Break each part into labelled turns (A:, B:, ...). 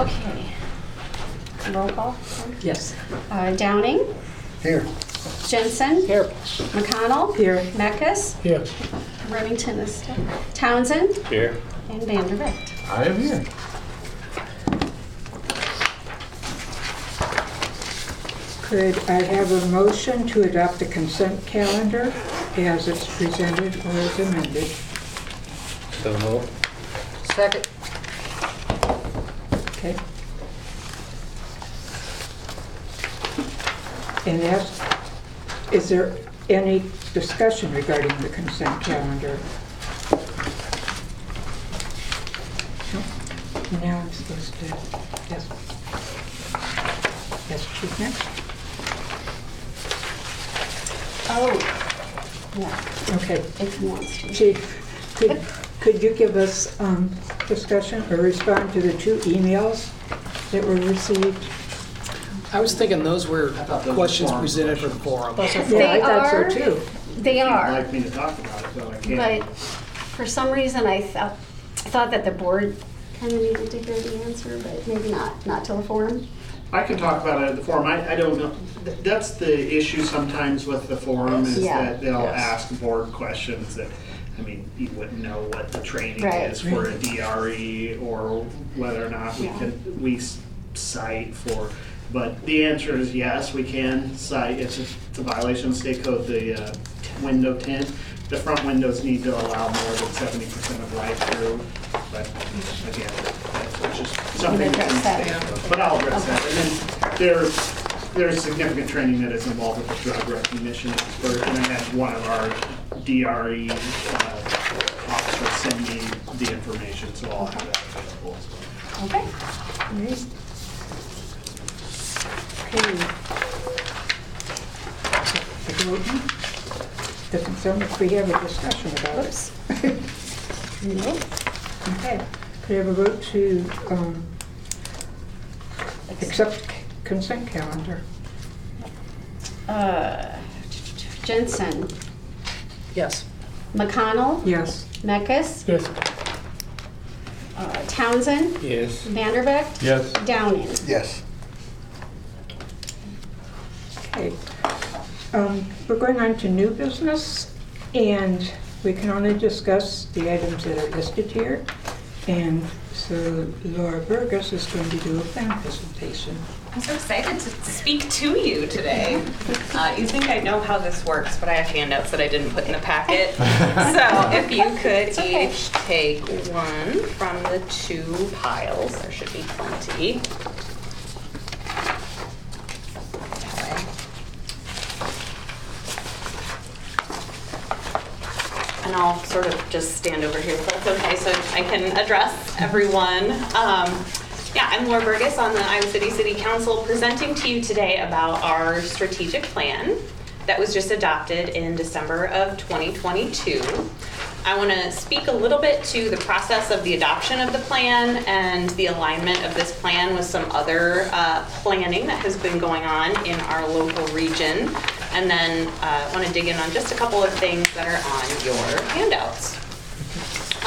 A: Okay. Roll call.
B: Yes.
A: Uh, Downing,
C: Here.
A: Jensen,
B: Here.
A: McConnell.
B: Here.
A: Mekies,
C: Here.
A: Remington is still, Townsend,
D: Here.
A: and Vander Vaart.
C: I am here.
B: Could I have a motion to adopt the consent calendar as it's presented or as amended?
D: So moved.
B: Second. Okay. And that's, is there any discussion regarding the consent calendar? No? Now I'm supposed to, yes. Yes, Chief next?
A: Oh. Yeah,
B: Okay.
A: if he wants to.
B: Chief, could, could you give us um, discussion or respond to the two emails that were received?
E: I was thinking those were
F: thought those were
E: questions
F: forum
E: presented for the forum.
B: Yeah, I thought
A: are-
B: so too.
A: They
F: You'd
A: are,
F: like me to talk about it, so I
A: but
F: can.
A: for some reason I thought, thought that the board kind of needed to hear the answer, but maybe not, not till the forum.
F: I can talk about it at the forum. I, I don't know. Th- That's the issue sometimes with the forum is
A: Yeah.
F: that they'll
E: Yes.
F: ask board questions that, I mean, you wouldn't know what the training
A: Right.
F: is for a DRE or whether or not we
A: Yeah.
F: can, we s- cite for, but the answer is yes, we can cite. It's a, it's a violation of state code, the uh, window tint. The front windows need to allow more than seventy percent of light through, but again, that's just something that's in
A: address that.
F: state code. But I'll address that. And then there's, there's significant training that is involved with the drug recognition expert. And I had one of our DRE uh, officers send me the information, so I'll have that available as well.
A: Okay.
B: Okay. The voting doesn't sound like we have a discussion about it.
A: Oops. Nope.
B: Okay. Could I have a vote to um, accept consent calendar?
A: Uh, Jensen,
E: Yes.
A: McConnell,
B: Yes.
A: Mekies,
C: Yes.
A: uh, Townsend,
D: Yes.
A: Vander Vaart,
C: Yes.
A: Downing.
C: Yes.
B: Okay. Um, We're going on to new business, and we can only discuss the items that are listed here. And so Laura Bergus is going to do a plan presentation.
G: I'm so excited to speak to you today. Uh, you think I know how this works, but I have handouts that I didn't put in the packet. so if you could each take one from the two piles, there should be plenty. That way. And I'll sort of just stand over here if that's okay, so I can address everyone. Um, yeah, I'm Laura Bergus on the Iowa City City Council, presenting to you today about our strategic plan that was just adopted in December of 2022. I want to speak a little bit to the process of the adoption of the plan and the alignment of this plan with some other uh, planning that has been going on in our local region. And then uh, want to dig in on just a couple of things that are on your handouts.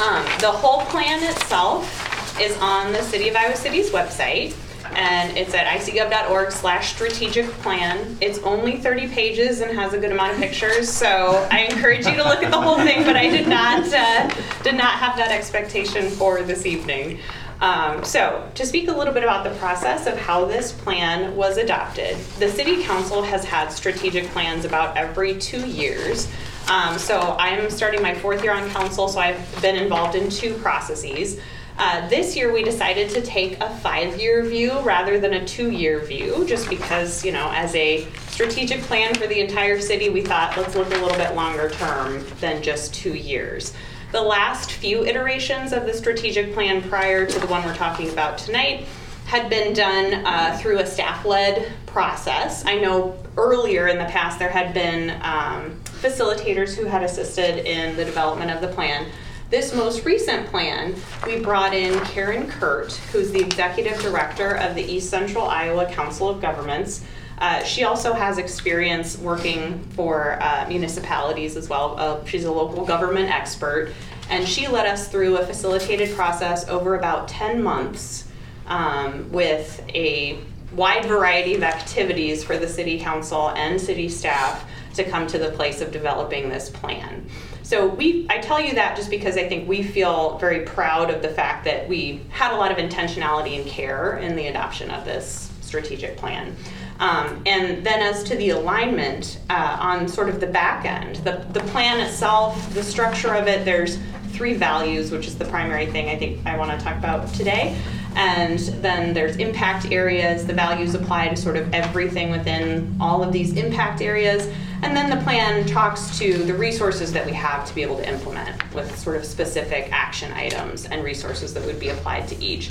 G: Um, the whole plan itself is on the City of Iowa City's website, and it's at icgov.org slash strategic plan. It's only 30 pages and has a good amount of pictures, so I encourage you to look at the whole thing, but I did not, uh, did not have that expectation for this evening. Um, so, to speak a little bit about the process of how this plan was adopted, the City Council has had strategic plans about every two years. Um, so, I'm starting my fourth year on council, so I've been involved in two processes. Uh, this year, we decided to take a five year view rather than a two year view, just because, you know, as a strategic plan for the entire city, we thought let's look a little bit longer term than just two years. The last few iterations of the strategic plan prior to the one we're talking about tonight had been done uh, through a staff led process. I know earlier in the past there had been um, facilitators who had assisted in the development of the plan. This most recent plan, we brought in Karen Kurt, who's the executive director of the East Central Iowa Council of Governments. Uh, she also has experience working for uh, municipalities as well. Uh, she's a local government expert, and she led us through a facilitated process over about 10 months um, with a wide variety of activities for the city council and city staff to come to the place of developing this plan. So we, I tell you that just because I think we feel very proud of the fact that we had a lot of intentionality and care in the adoption of this strategic plan. Um, and then as to the alignment uh, on sort of the back end, the, the plan itself, the structure of it, there's three values, which is the primary thing I think I want to talk about today. And then there's impact areas. The values apply to sort of everything within all of these impact areas. And then the plan talks to the resources that we have to be able to implement with sort of specific action items and resources that would be applied to each.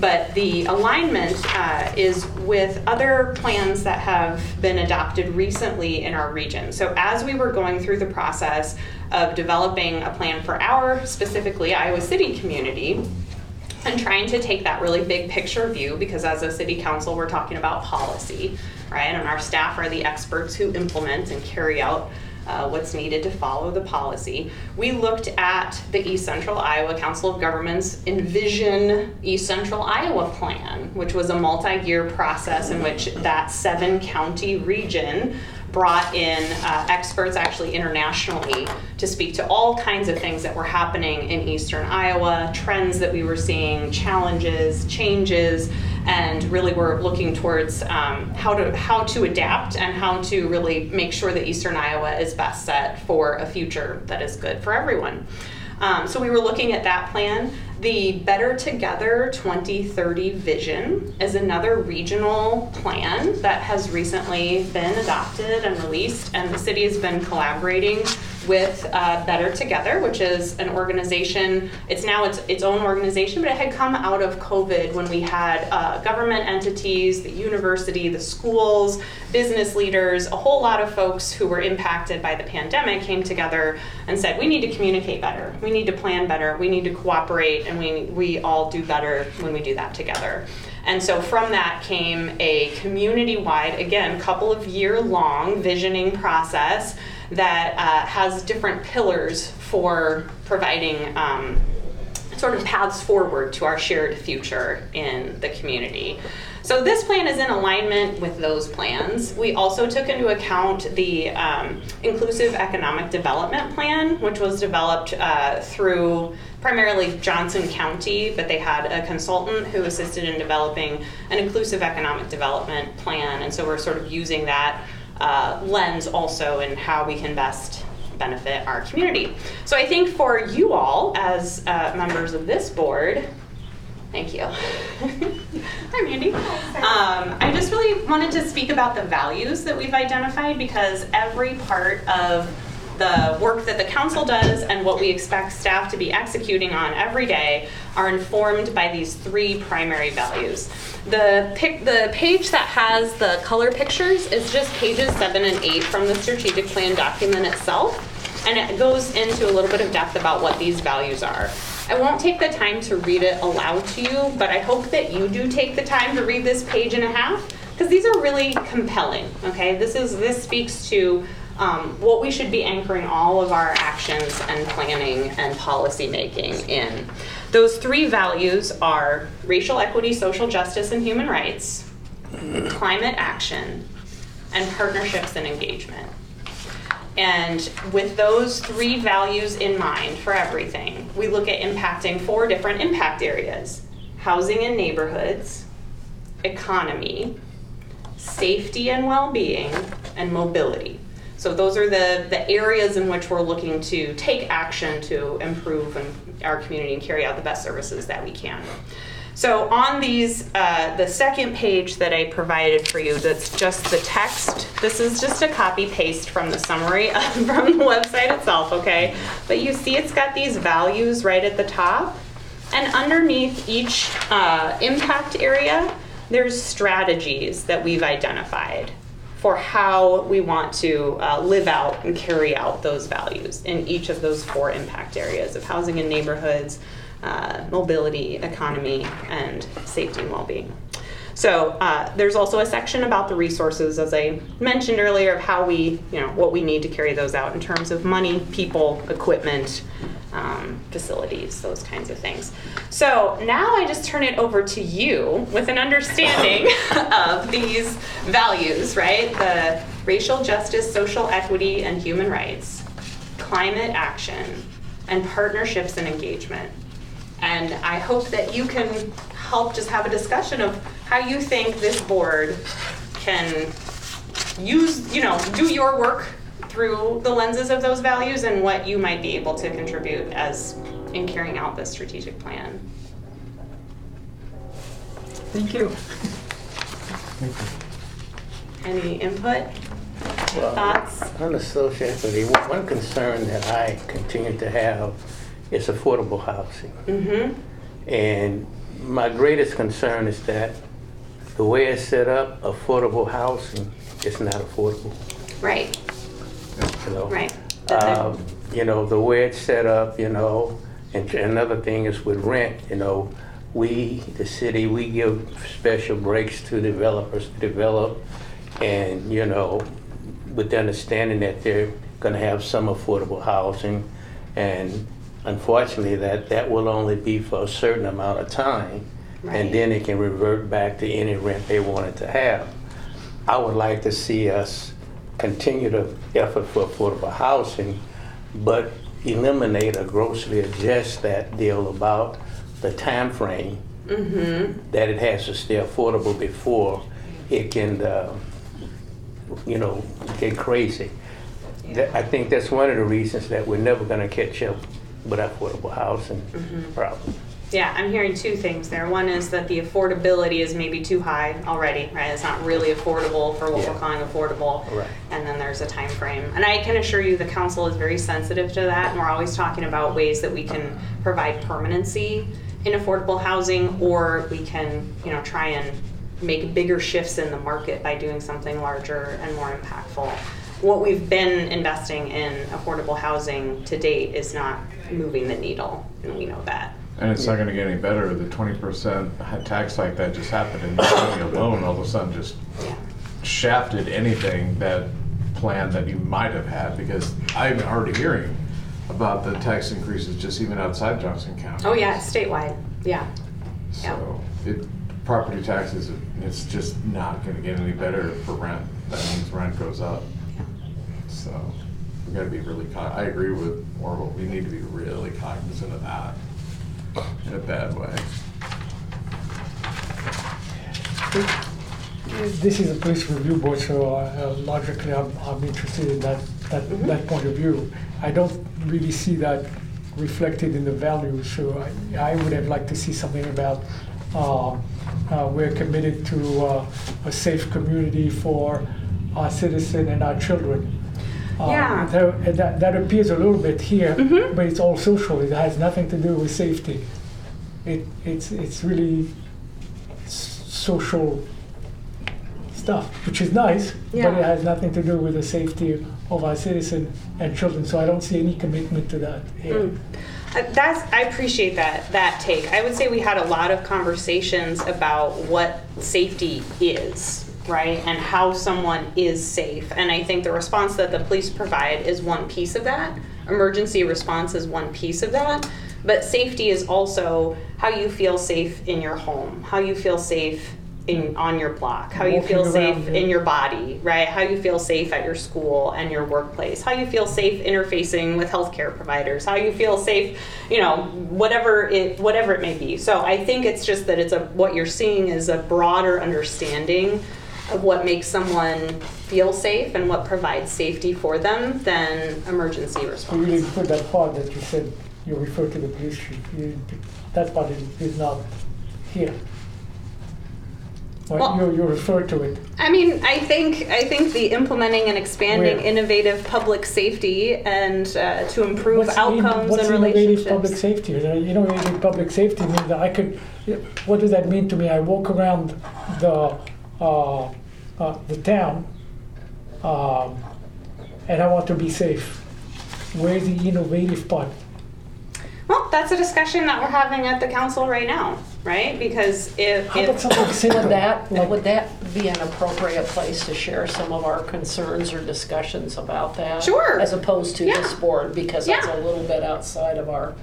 G: But the alignment uh, is with other plans that have been adopted recently in our region. So as we were going through the process of developing a plan for our specifically Iowa City community, and trying to take that really big picture view because as a city council we're talking about policy right? And our staff are the experts who implement and carry out uh, what's needed to follow the policy. We looked at the east central iowa council of governments envision east central iowa plan which was a multi-year process in which that seven county region brought in uh, experts actually internationally to speak to all kinds of things that were happening in eastern Iowa, trends that we were seeing, challenges, changes, and really we're looking towards um, how to how to adapt and how to really make sure that eastern Iowa is best set for a future that is good for everyone. Um, so we were looking at that plan. The Better Together 2030 vision is another regional plan that has recently been adopted and released, and the city has been collaborating with uh, Better Together, which is an organization. It's now its its own organization, but it had come out of COVID when we had uh, government entities, the university, the schools, business leaders, a whole lot of folks who were impacted by the pandemic came together and said, "We need to communicate better. We need to plan better. We need to cooperate, and we we all do better when we do that together." And so from that came a community wide, again, couple of year long visioning process that uh, has different pillars for providing um, sort of paths forward to our shared future in the community. So this plan is in alignment with those plans. We also took into account the um, Inclusive Economic Development Plan, which was developed uh, through primarily Johnson County, but they had a consultant who assisted in developing an inclusive economic development plan. And so we're sort of using that uh, lens also in how we can best benefit our community. So I think for you all, as uh, members of this board, thank you. Hi, Mandy. Um, I just really wanted to speak about the values that we've identified because every part of the work that the council does and what we expect staff to be executing on every day are informed by these three primary values. The, pic, the page that has the color pictures is just pages seven and eight from the strategic plan document itself. And it goes into a little bit of depth about what these values are. I won't take the time to read it aloud to you, but I hope that you do take the time to read this page and a half because these are really compelling. Okay, this is this speaks to um, what we should be anchoring all of our actions and planning and policy making in. Those three values are racial equity, social justice, and human rights, climate action, and partnerships and engagement. And with those three values in mind for everything, we look at impacting four different impact areas housing and neighborhoods, economy, safety and well being, and mobility. So those are the, the areas in which we're looking to take action to improve our community and carry out the best services that we can. So on these, uh, the second page that I provided for you, that's just the text. This is just a copy paste from the summary from the website itself, okay? But you see it's got these values right at the top. And underneath each uh, impact area, there's strategies that we've identified for how we want to uh, live out and carry out those values in each of those four impact areas of housing and neighborhoods, uh, mobility, economy, and safety and well-being. So uh, there's also a section about the resources, as I mentioned earlier, of how we, you know, what we need to carry those out in terms of money, people, equipment, um, facilities, those kinds of things. So now I just turn it over to you with an understanding of these values, right? The racial justice, social equity, and human rights, climate action, and partnerships and engagement. And I hope that you can help just have a discussion of how you think this board can use, you know, do your work through the lenses of those values and what you might be able to contribute as in carrying out this strategic plan.
B: Thank you.
G: Any input,
D: Well,
G: thoughts?
D: On the social equity, one one concern that I continue to have is affordable housing.
G: Mm-hmm.
D: And my greatest concern is that the way it's set up, affordable housing is not affordable,
G: Right,
D: you know?
G: right. That there-
D: Um, You know, the way it's set up, you know, and another thing is with rent, you know, we, the city, we give special breaks to developers to develop and, you know, with the understanding that they're gonna have some affordable housing. And unfortunately, that, that will only be for a certain amount of time.
G: Right.
D: And then it can revert back to any rent they wanted to have. I would like to see us continue the effort for affordable housing, but eliminate or grossly adjust that deal about the time frame
G: Mm-hmm.
D: that it has to stay affordable before it can, uh, you know, get crazy. That- I think that's one of the reasons that we're never gonna catch up with affordable housing problem.
G: Yeah, I'm hearing two things there. One is that the affordability is maybe too high already, right? It's not really affordable for what we're calling affordable.
D: Right.
G: And then there's a time frame. And I can assure you the council is very sensitive to that. And we're always talking about ways that we can provide permanency in affordable housing or we can, you know, try and make bigger shifts in the market by doing something larger and more impactful. What we've been investing in affordable housing to date is not moving the needle, and we know that.
C: And it's not gonna get any better, the twenty percent tax hike that just happened in the county alone, all of a sudden just shafted anything that plan that you might have had, because I'm already hearing about the tax increases just even outside Johnson County.
G: Oh, yeah, it's statewide, yeah. yeah.
C: So, it, property taxes, it's just not gonna get any better for rent, that means rent goes up. So, we gotta be really, I agree with Orville, we need to be really cognizant of that, in a bad way.
H: This is a police review board, so uh, logically, I'm, I'm interested in that, that, that point of view. I don't really see that reflected in the values, so I, I would have liked to see something about, um, uh, we're committed to uh, a safe community for our citizen and our children. Uh,
G: Yeah.
H: there- That, that appears a little bit here,
G: Mhm.
H: but it's all social, it has nothing to do with safety. It, it's, it's really social stuff, which is nice, but it has nothing to do with the safety of our citizen and children. So I don't see any commitment to that here.
G: Mm. Uh, That's, I appreciate that, that take. I would say we had a lot of conversations about what safety is, right? And how someone is safe. And I think the response that the police provide is one piece of that. Emergency response is one piece of that. But safety is also how you feel safe in your home, how you feel safe in, on your block, how you feel safe in your body, right? How you feel safe at your school and your workplace, how you feel safe interfacing with healthcare providers, how you feel safe, you know, whatever it whatever it may be. So I think it's just that it's a what you're seeing is a broader understanding of what makes someone feel safe and what provides safety for them than emergency
H: So you
G: response.
H: didn't put that part that you said you referred to the police chief. You that part is, is not here. Well,
G: Well-
H: you, you referred to it.
G: I mean, I think I think the implementing and expanding
H: Where?
G: innovative public safety and uh, to improve
H: What's in-
G: outcomes
H: what's
G: and
H: innovative public
G: relationships.
H: safety? Uh, Innovative public safety means that I could, what does that mean to me? I walk around the, uh, uh, the town, um, and I want to be safe. Where's the innovative part?
G: Well, that's a discussion that we're having at the council right now. right? Because if,
H: How about
G: if,
H: something
E: Would that, well, would that be an appropriate place to share some of our concerns or discussions about that?
G: Sure.
E: As opposed to this board, because that's
G: Yeah.
E: a little bit outside of our,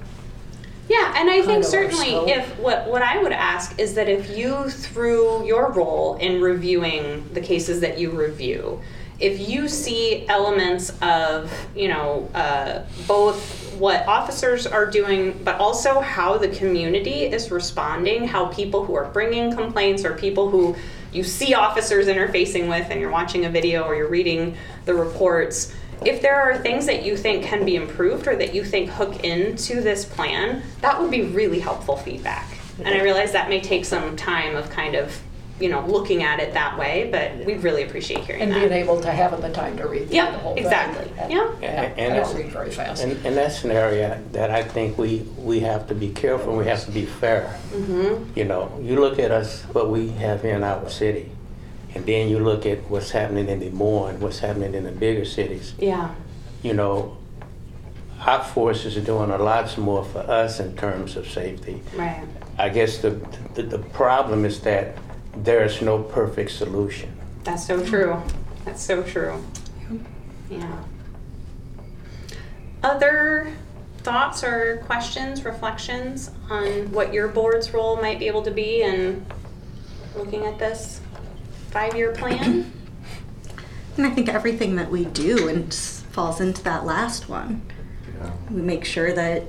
G: yeah, and I think certainly if, what, what I would ask is that if you, through your role in reviewing the cases that you review, if you see elements of, you know, uh, both what officers are doing, but also how the community is responding, how people who are bringing complaints or people who you see officers interfacing with and you're watching a video or you're reading the reports, if there are things that you think can be improved or that you think hook into this plan, that would be really helpful feedback. And I realize that may take some time of kind of, you know, looking at it that way, but we'd really appreciate hearing
E: and
G: that.
E: being able to have the time to read through the
G: Yep,
E: whole thing.
G: exactly.
E: And-
G: Yeah.
E: Yeah,
D: And- and
E: I don't read very fast.
D: And, and that's an area that I think we, we have to be careful, and we have to be fair. Mm-hmm. You know, you look at us, what we have here in our city, and then you look at what's happening in Des Moines, what's happening in the bigger cities.
G: Yeah.
D: You know, our forces are doing a lot more for us in terms of safety.
G: Right.
D: I guess the, the, the problem is that there's no perfect solution.
G: That's so true. That's so true. Yeah. Other thoughts or questions, reflections on what your board's role might be able to be in looking at this five-year plan?
I: And I think everything that we do and falls into that last one.
C: Yeah.
I: We make sure that,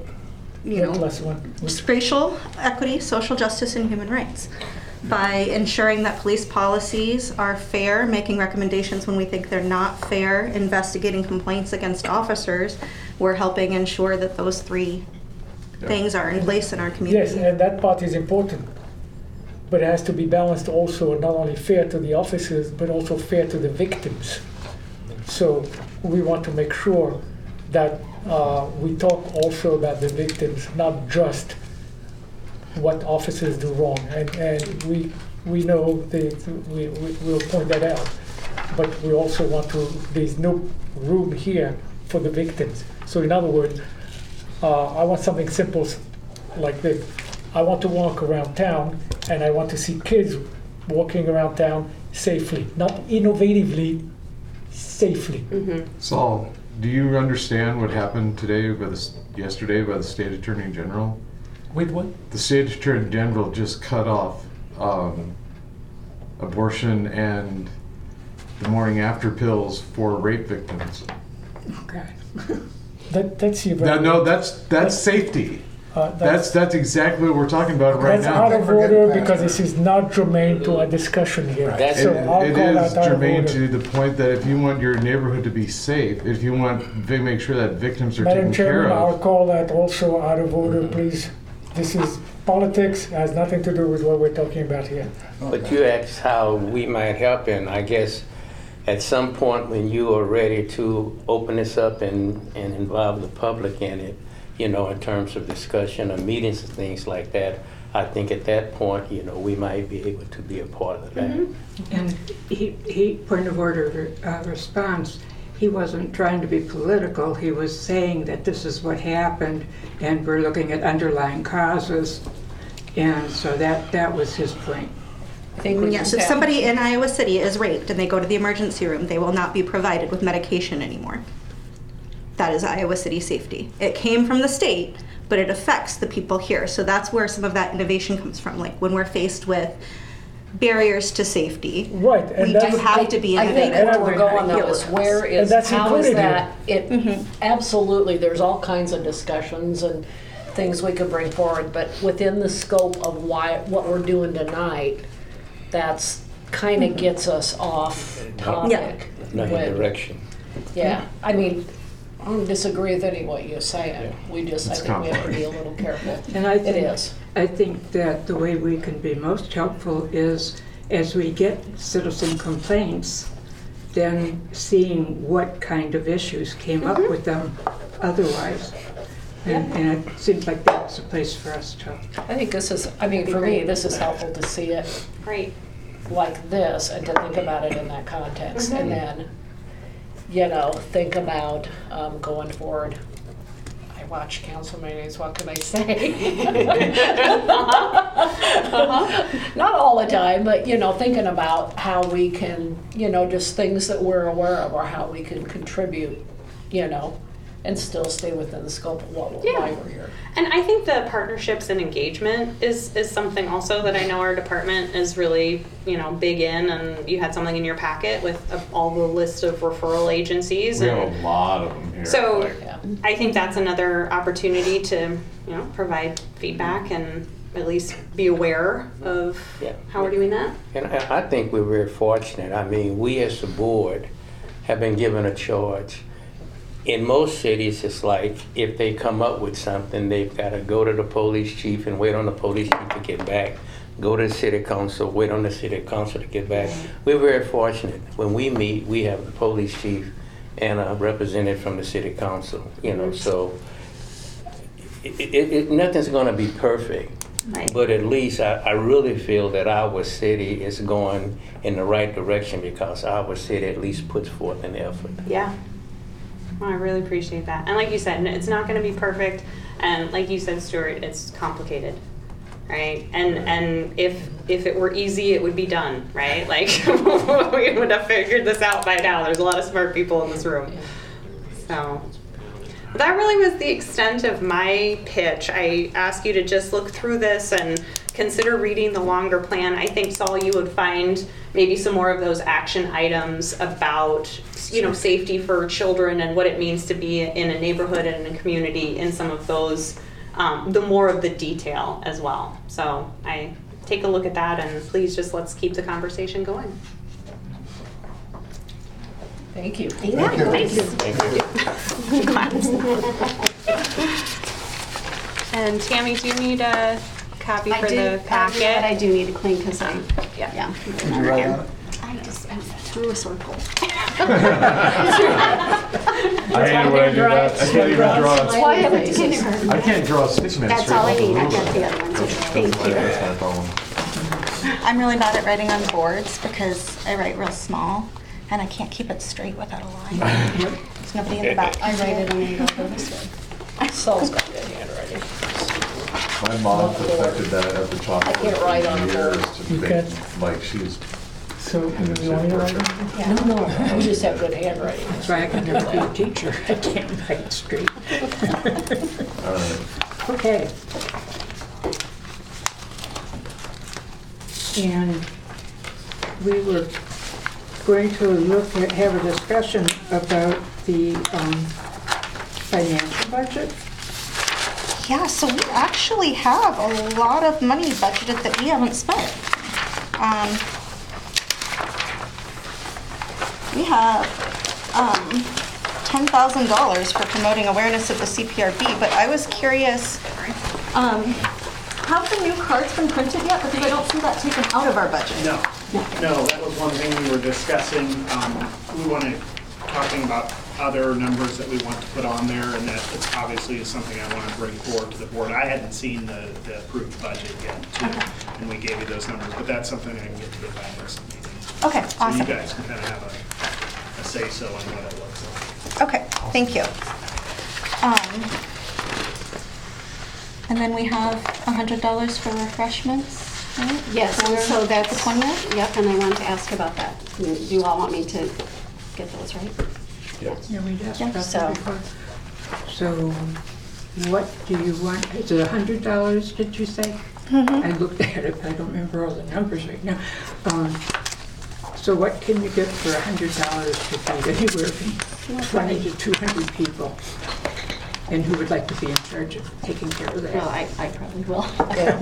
I: you know,
H: Plus one.
I: just racial equity, social justice, and human rights. By ensuring that police policies are fair, making recommendations when we think they're not fair, investigating complaints against officers, we're helping ensure that those three
C: Yeah.
I: things are in place in our community.
H: Yes, and that part is important. But it has to be balanced also, not only fair to the officers, but also fair to the victims. So we want to make sure that uh, we talk also about the victims, not just what officers do wrong. And, and we, we know, the, we, we, we'll point that out. But we also want to, there's no room here for the victims. So in other words, uh, I want something simple like this. I want to walk around town and I want to see kids walking around town safely, not innovatively, safely.
C: Saul, do you understand what happened today by the, yesterday by the state attorney general?
H: With what?
C: The state attorney general just cut off um, abortion and the morning after pills for rape victims.
H: Okay. That, that's your.
C: No, no, that's that's safety.
H: Uh,
C: That's that's exactly what we're talking about right
H: That's
C: now.
H: out of order because this is not germane to our discussion here.
D: That's-
H: So
C: It-
H: I'll
C: it
H: call
C: is
H: that out of
C: germane
H: order.
C: to the point that if you want your neighborhood to be safe, if you want to make sure that victims are
H: Madam
C: taken care
H: Chairman, I'll
C: of,
H: call that also out of order, please. This is politics, has nothing to do with what we're talking about here.
D: But you asked how we might help, and I guess at some point when you are ready to open this up and, and involve the public in it, you know, in terms of discussion or meetings and things like that, I think at that point, you know, we might be able to be a part of that.
B: And he, he, point of order uh, response, he wasn't trying to be political. He was saying that this is what happened and we're looking at underlying causes. And so that, that was his point.
E: I think we
I: Yes,
E: just
I: if
E: have-
I: somebody in Iowa City is raped and they go to the emergency room, they will not be provided with medication anymore. That is Iowa City safety. It came from the state, but it affects the people here. So that's where some of that innovation comes from. Like when we're faced with barriers to safety,
H: Right, and
I: we do have to be
E: I think
I: innovative.
E: where
I: to
E: we're
I: learn how to
E: going though
I: deal
E: is
I: with
E: where
I: this.
H: And
E: is,
H: that's
E: how is that, it,
I: Mhm.
E: absolutely, there's all kinds of discussions and things we could bring forward, but within the scope of why, what we're doing tonight, that's, kind of gets us off topic.
D: Not
E: when-
D: in direction.
E: Yeah, I mean, I don't disagree with any of what you're saying, we just, I
C: It's
E: think we have to be a little careful.
B: And I
E: It
B: think,
E: is.
B: I think that the way we can be most helpful is as we get citizen complaints, then seeing what kind of issues came up mm-hmm. with them otherwise. And, and it seems like that's a place for us to.
E: I think this is, I mean, for me, this is helpful to see it
G: Great.
E: like this and to think about it in that context and mm-hmm. then, you know, think about um, going forward. I watch council meetings, what can I say? Not all the time, but, you know, thinking about how we can, you know, just things that we're aware of or how we can contribute, you know, and still stay within the scope of what,
G: Yeah.
E: why we're here.
G: And I think the partnerships and engagement is, is something also that I know our department is really, you know, big in. And you had something in your packet with uh, all the list of referral agencies.
C: We
G: and
C: have a lot of them here.
G: So
C: like-
E: Yeah.
G: I think that's another opportunity to, you know, provide feedback and at least be aware of
D: Yeah.
G: how we're doing that.
D: And I, I think we're very fortunate. I mean, we as a board have been given a charge. In most cities, it's like if they come up with something, they've got to go to the police chief and wait on the police chief to get back. Go to the city council, wait on the city council to get back. We're very fortunate. When we meet, we have the police chief and a representative from the city council, you know, so it, it, it, nothing's going to be perfect.
G: Right.
D: But at least I, I really feel that our city is going in the right direction because our city at least puts forth an effort.
G: Yeah. Well, I really appreciate that. And like you said, it's not going to be perfect. And like you said, Stuart, it's complicated, right? And and if if it were easy, it would be done, right? Like we would have figured this out by now. There's a lot of smart people in this room. So that really was the extent of my pitch. I ask you to just look through this and consider reading the longer plan. I think Saul, you would find maybe some more of those action items about you know safety for children and what it means to be in a neighborhood and in a community in some of those um, the more of the detail as well. So I take a look at that and please just let's keep the conversation going.
E: Thank you.
A: Yeah, nice.
G: And Tammy, do you need a copy
A: I
G: for
A: do,
G: the
A: um,
G: packet?
A: you know what, I do need to clean because I,
G: Yeah.
A: yeah.
J: Did you write on it?
A: I just went through a circle.
C: I hate when I do that. I can't even draw.
A: That's why I went to kindergarten.
C: I can't draw a stick man
A: That's all I need, I
C: ruler.
A: got the other ones, thank you.
C: That's my problem.
I: I'm really bad at writing on boards because I write real small and I can't keep it straight without a line. There's nobody in the back.
A: I write it on the go this way.
E: Saul's got good handwriting.
C: My mom perfected that at the chalkboard.
E: I can't write on
C: for
E: the
C: years
E: board.
C: to
H: You
C: make-
H: can't?
C: Like she's,
H: So, you want me to write it?
E: No, no, you just have good handwriting.
B: That's why I can never be a teacher. I can't write straight.
C: alright.
B: Okay. And we were going to look at, have a discussion about the um, financial budget.
I: Yeah, so we actually have a lot of money budgeted that we haven't spent. Um, we have um, $10,000 for promoting awareness of the CPRB, but I was curious, um, have the new cards been printed yet? Because I don't see that taken out of our budget.
F: No, no, that was one thing we were discussing. Um, We wanted, talking about other numbers that we want to put on there, and that it's obviously is something I want to bring forward to the board. I hadn't seen the, the approved budget yet, too, and we gave you those numbers, but that's something I can get to you by next meeting.
I: Okay, awesome.
F: So you
I: awesome.
F: guys can kind of have a, a say-so on what it looks like.
I: Okay, thank you. Um, And then we have $100 for refreshments, right?
A: Yes, and
I: For
A: so that's.
I: The 20th?
A: Yep, and I wanted to ask about that. Do you all want me to get those, right?
C: Yes.
B: Yeah, we just
I: Yeah,
B: about
I: so-
B: that before. So what do you want, is it a hundred dollars, did you say? I looked at it, but I don't remember all the numbers right now. Um, So what can you get for a hundred dollars to feed anywhere from twenty to two hundred people? And who would like to be in charge of taking care of
A: Well,
B: that?
A: I, I probably will.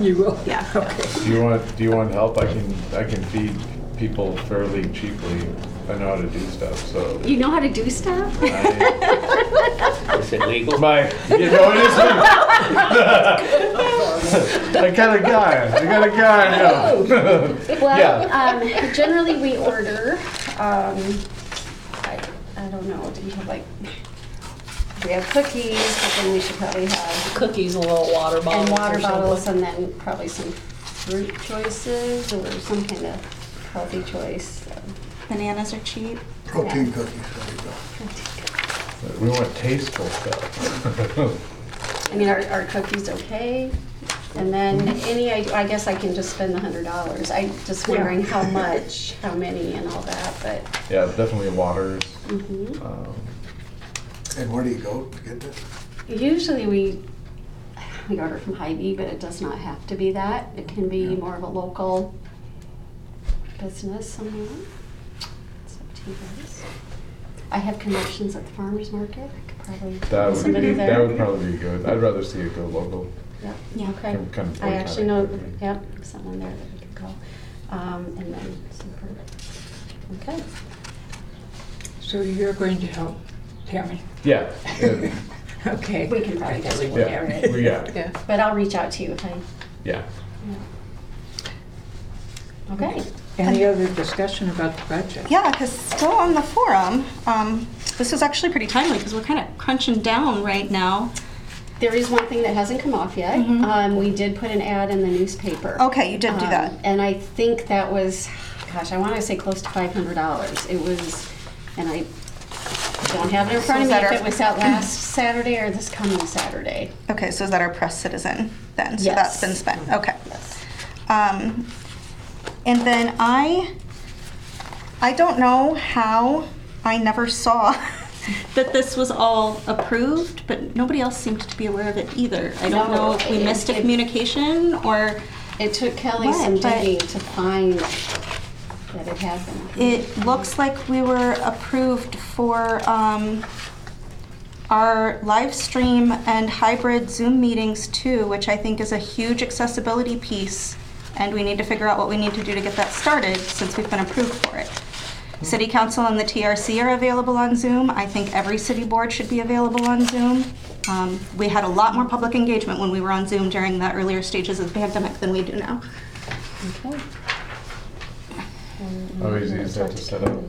B: You will?
A: Yeah.
B: Okay.
C: Do you want, do you want help? I can, I can feed people fairly cheaply. I know how to do stuff, so.
A: You know how to do stuff?
C: I-
D: Is it legal?
C: My, you know, it is. I got a guy, I got a guy, No.
A: Well,
C: Yeah.
A: um, generally we order, um, I, I don't know, do you have like, we have cookies, but then we should probably have,
E: Cookies, a little water bottles
A: and water
E: or
A: bottles, and then probably some fruit choices or some kind of healthy choice. So.
I: Bananas are cheap.
J: Protein cookies, there you go.
C: We want tasteful stuff.
A: I mean, are, are cookies okay? And then any, I, I guess I can just spend the hundred dollars. I just wondering how much, how many and all that, but,
C: Yeah, definitely waters.
A: mhm.
C: Um,
J: And where do you go to get this?
A: Usually we, we order from Hy-Vee, but it does not have to be that. It can be more of a local business somewhere. It's you guys. I have connections at the farmer's market. I could probably
C: That
A: find
C: would
A: somebody
C: be,
A: there.
C: that would probably be good. I'd rather see it go local.
A: Yeah,
I: Yeah.
A: okay.
C: Kind- kind of
A: I actually know,
C: boycotting.
A: yep, someone there that we could call. Um, and then, super. Okay.
B: So you're going to help Tammy?
C: Yeah, yeah,
B: Okay.
A: We can probably just look
C: yeah,
A: at it.
C: yeah,
A: But I'll reach out to you if I,
C: yeah.
A: okay.
B: Any other discussion about the budget?
I: Yeah, because still on the forum, um, this is actually pretty timely because we're kind of crunching down right now.
A: There is one thing that hasn't come off yet.
I: Mhm.
A: Um, we did put an ad in the newspaper.
I: Okay, you did do
A: Um,
I: that.
A: And I think that was, gosh, I want to say close to five hundred dollars. It was, and I don't have it in front
I: So
A: of
I: is
A: me
I: that
A: if
I: our-
A: it was out last Saturday or this coming Saturday.
I: Okay, so is that our press citizen then? So
A: Yes.
I: that's been spent. Okay.
A: Yes.
I: Um, and then I, I don't know how I never saw that this was all approved, but nobody else seemed to be aware of it either. I don't
A: No,
I: know if we
A: it-
I: missed a
A: it-
I: communication or
A: It took Kelly some
I: But-
A: digging to find that it happened.
I: it looks like we were approved for um, our live stream and hybrid Zoom meetings too, which I think is a huge accessibility piece. And we need to figure out what we need to do to get that started since we've been approved for it. City Council and the TRC are available on Zoom. I think every city board should be available on Zoom. Um, we had a lot more public engagement when we were on Zoom during the earlier stages of the pandemic than we do now.
A: Okay.
C: How easy is that to set up?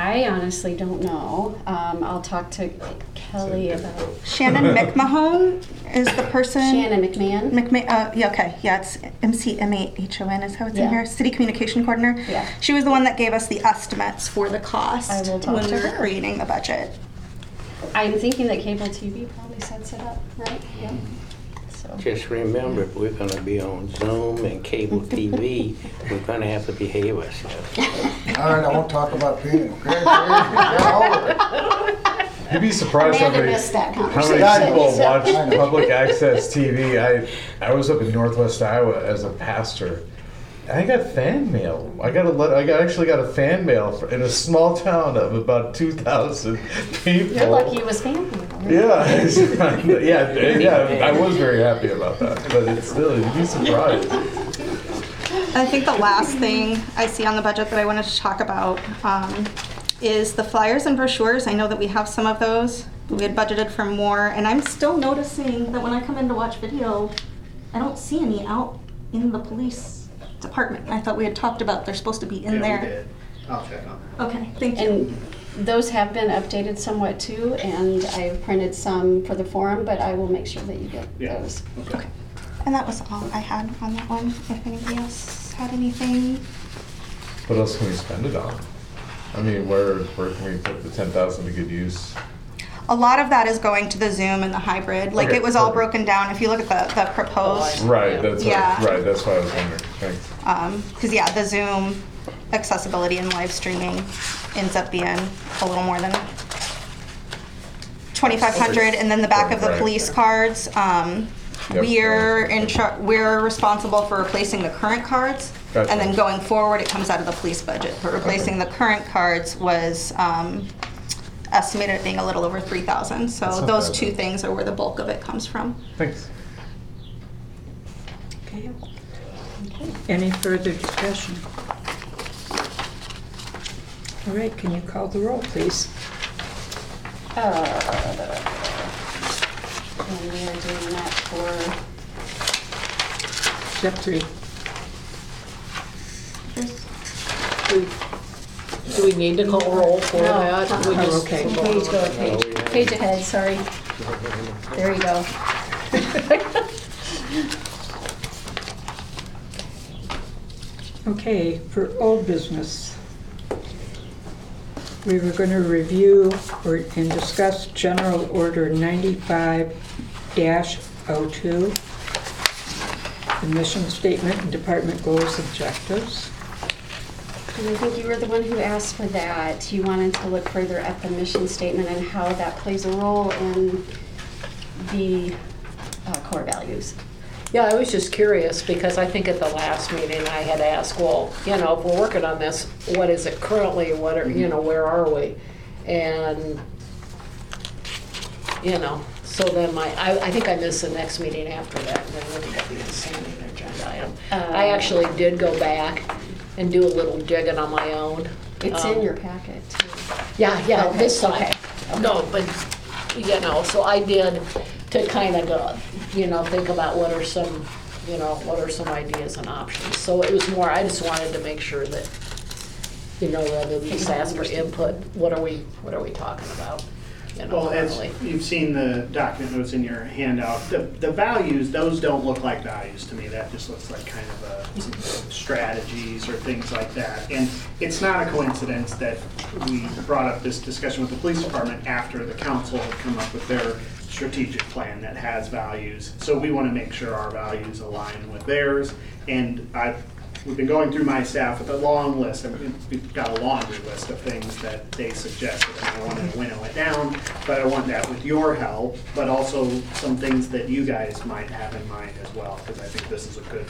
A: I honestly don't know. Um, I'll talk to Kelly about
I: Shannon McMahon is the person.
A: Shannon McMahon.
I: McMahon, uh, yeah, okay, yeah, it's M C M A H O N is how it's in
A: Yeah.
I: here. City Communication Coordinator.
A: Yeah.
I: She was the one that gave us the estimates for the cost
A: I will talk
I: when
A: to
I: we were
A: her.
I: creating the budget.
A: I'm thinking that cable TV probably sets it up, right? Yeah. So.
D: Just remember, if we're gonna be on Zoom and cable TV, we're gonna have to behave ourselves.
J: All right, I won't talk about peeing, okay? Get over it.
C: You'd be surprised how
A: Amanda
C: many,
A: missed that
C: how many
A: conversation.
C: people watch public access TV. I, I was up in Northwest Iowa as a pastor. I got fan mail. I got a let, I got, actually got a fan mail for, in a small town of about two thousand people.
A: You're lucky it was family.
C: Yeah, yeah, yeah. I was very happy about that, but it's still you'd be surprised.
I: I think the last thing I see on the budget that I wanted to talk about um, is the flyers and brochures. I know that we have some of those. We had budgeted for more, and I'm still noticing that when I come in to watch video, I don't see any out in the police department. I thought we had talked about they're supposed to be in
F: Yeah, we
I: there.
F: did. I'll check on that.
I: Okay, thank you.
A: And those have been updated somewhat too, and I've printed some for the forum, but I will make sure that you get
F: Yeah.
A: those.
F: Okay.
I: And that was all I had on that one. If anybody else had anything.
C: What else can we spend it on? I mean, where where can we put the ten thousand to good use?
I: A lot of that is going to the Zoom and the hybrid. Like
C: Okay,
I: it was all
C: perfect.
I: broken down. If you look at the, the proposed,
C: Right, that's
I: Yeah.
C: what, right. That's why I was wondering. Thanks.
I: because yeah, the Zoom accessibility and live streaming ends up being a little more than 2,500. And then the back of the police cards, um,
C: Yep.
I: we're in char- we're responsible for replacing the current cards.
C: Gotcha.
I: And then going forward, it comes out of the police budget. But replacing the current cards was um, estimated at being a little over 3,000. So
C: not
I: those
C: bad,
I: two
C: though.
I: things are where the bulk of it comes from.
C: Thanks.
B: Okay. okay. Any further discussion? All right, can you call the roll, please?
A: Uh, And we are doing that for,
B: Step three.
E: Do do we need to call roll for
A: No.
E: that? We
A: Uh-uh.
E: just-
B: Okay.
A: page, go, page, page ahead, sorry. There you go.
B: Okay, for old business, we were going to review or and discuss General Order 95-5 O2, the mission statement and department goals, objectives.
A: And I think you were the one who asked for that. You wanted to look further at the mission statement and how that plays a role in the uh, core values.
E: Yeah, I was just curious because I think at the last meeting I had asked, well, you know, if we're working on this, what is it currently? What are, you know, where are we? And, you know, so then my, I, I think I missed the next meeting after that and then looking at the agenda item. I
A: Uh,
E: actually did go back and do a little digging on my own.
A: It's
E: Um,
A: in your packet too.
E: Yeah, yeah,
A: Okay,
E: this side. No, but, you know, so I did to kind of go, you know, think about what are some, you know, what are some ideas and options. So it was more, I just wanted to make sure that, you know, rather than just ask for input, what are we, what are we talking about? You know,
F: Well, as you've seen the document notes in your handout, the, the values, those don't look like values to me. That just looks like kind of a, strategies or things like that. And it's not a coincidence that we brought up this discussion with the police department after the council had come up with their strategic plan that has values. So we want to make sure our values align with theirs. And I, we've been going through my staff with a long list, and we've- we've got a laundry list of things that they suggested, and I wanted to winnow it down, but I want that with your help, but also some things that you guys might have in mind as well, because I think this is a good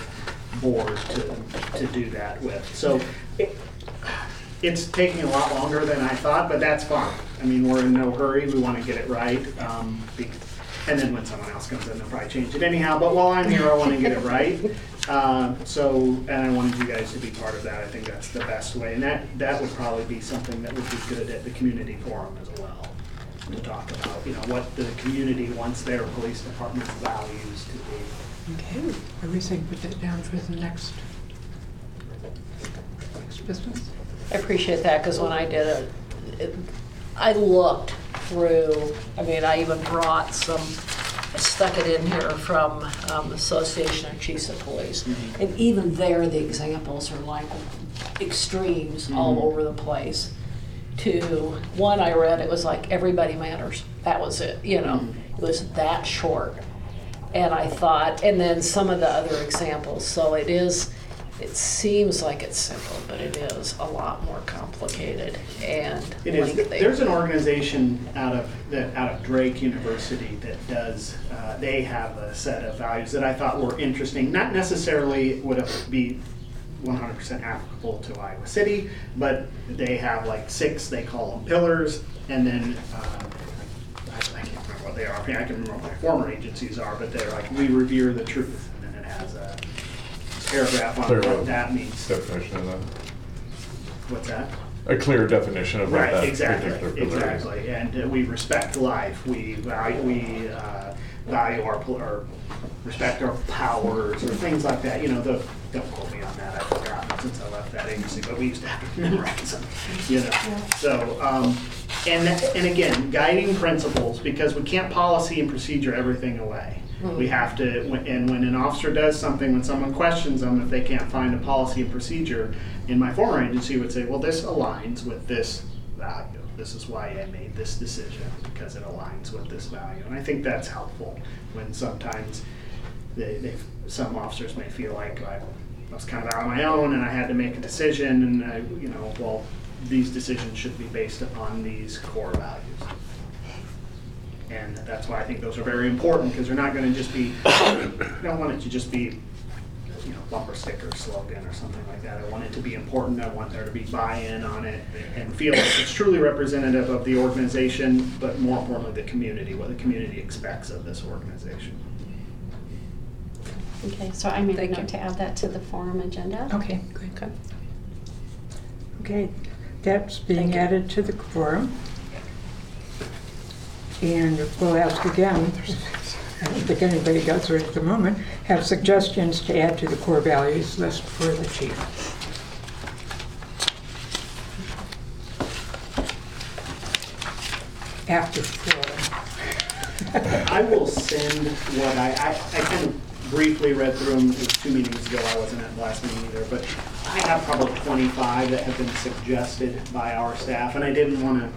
F: board to, to do that with. So it- it's taking a lot longer than I thought, but that's fine. I mean, we're in no hurry, we want to get it right. um, And then when someone else comes in, they'll probably change it anyhow, but while I'm here, I want to get it right. Um, So, and I wanted you guys to be part of that, I think that's the best way. And that, that would probably be something that would be good at the community forum as well, to talk about, you know, what the community wants their police department's values to be.
B: Okay, everything, put that down for the next, next business.
E: I appreciate that, because when I did it, it, I looked through, I mean, I even brought some, I stuck it in here from um, Association of Chiefs of Police.
F: Mhm.
E: And even there, the examples are like extremes all
F: Mhm.
E: over the place. To, one I read, it was like, everybody matters. That was it, you know,
F: Mhm.
E: it was that short. And I thought, and then some of the other examples, so it is, it seems like it's simple, but it is a lot more complicated and
F: It is,
E: lengthy.
F: there's an organization out of, that, out of Drake University that does, uh, they have a set of values that I thought were interesting, not necessarily would be one hundred percent applicable to Iowa City, but they have like six, they call them pillars, and then, uh, I I can't remember what they are, I mean, I can remember what my former agencies are, but they're like, we revere the truth, and then it has a paragraph on
C: Clear
F: what that means.
C: Definition of that.
F: What's that?
C: A clear definition of what
F: Right,
C: that
F: exactly,
C: particular pillar is.
F: exactly. And uh, we respect life, we value, we uh, value our, pol- or respect our powers, or things like that, you know, the, don't quote me on that, I've forgotten since I left that agency, but we used to have to memorize them, you know? So, um, and, that- and again, guiding principles, because we can't policy and procedure everything away. We hmm. have to, when- and when an officer does something, when someone questions them, if they can't find a policy and procedure, in my former agency would say, well, this aligns with this value. This is why I made this decision, because it aligns with this value. And I think that's helpful when sometimes they, they, some officers may feel like I was kind of out on my own and I had to make a decision and I, you know, well, these decisions should be based upon these core values. And that's why I think those are very important, because they're not gonna just be, I don't want it to just be, you know, bumper sticker slogan or something like that. I want it to be important, I want there to be buy-in on it and feel like it's truly representative of the organization, but more importantly, the community, what the community expects of this organization.
A: Okay, so I made a
E: Thank you.
A: note to add that to the forum agenda.
B: Okay, good.
E: Okay.
B: Okay, that's being
E: Thank you.
B: added to the quorum. And we'll ask again, I don't think anybody does right at the moment, have suggestions to add to the core values list for the chief. After four.
F: I will send what I, I, I kind of briefly read through them, it was two meetings ago, I wasn't at the last meeting either, but I have probably twenty-five that have been suggested by our staff, and I didn't wanna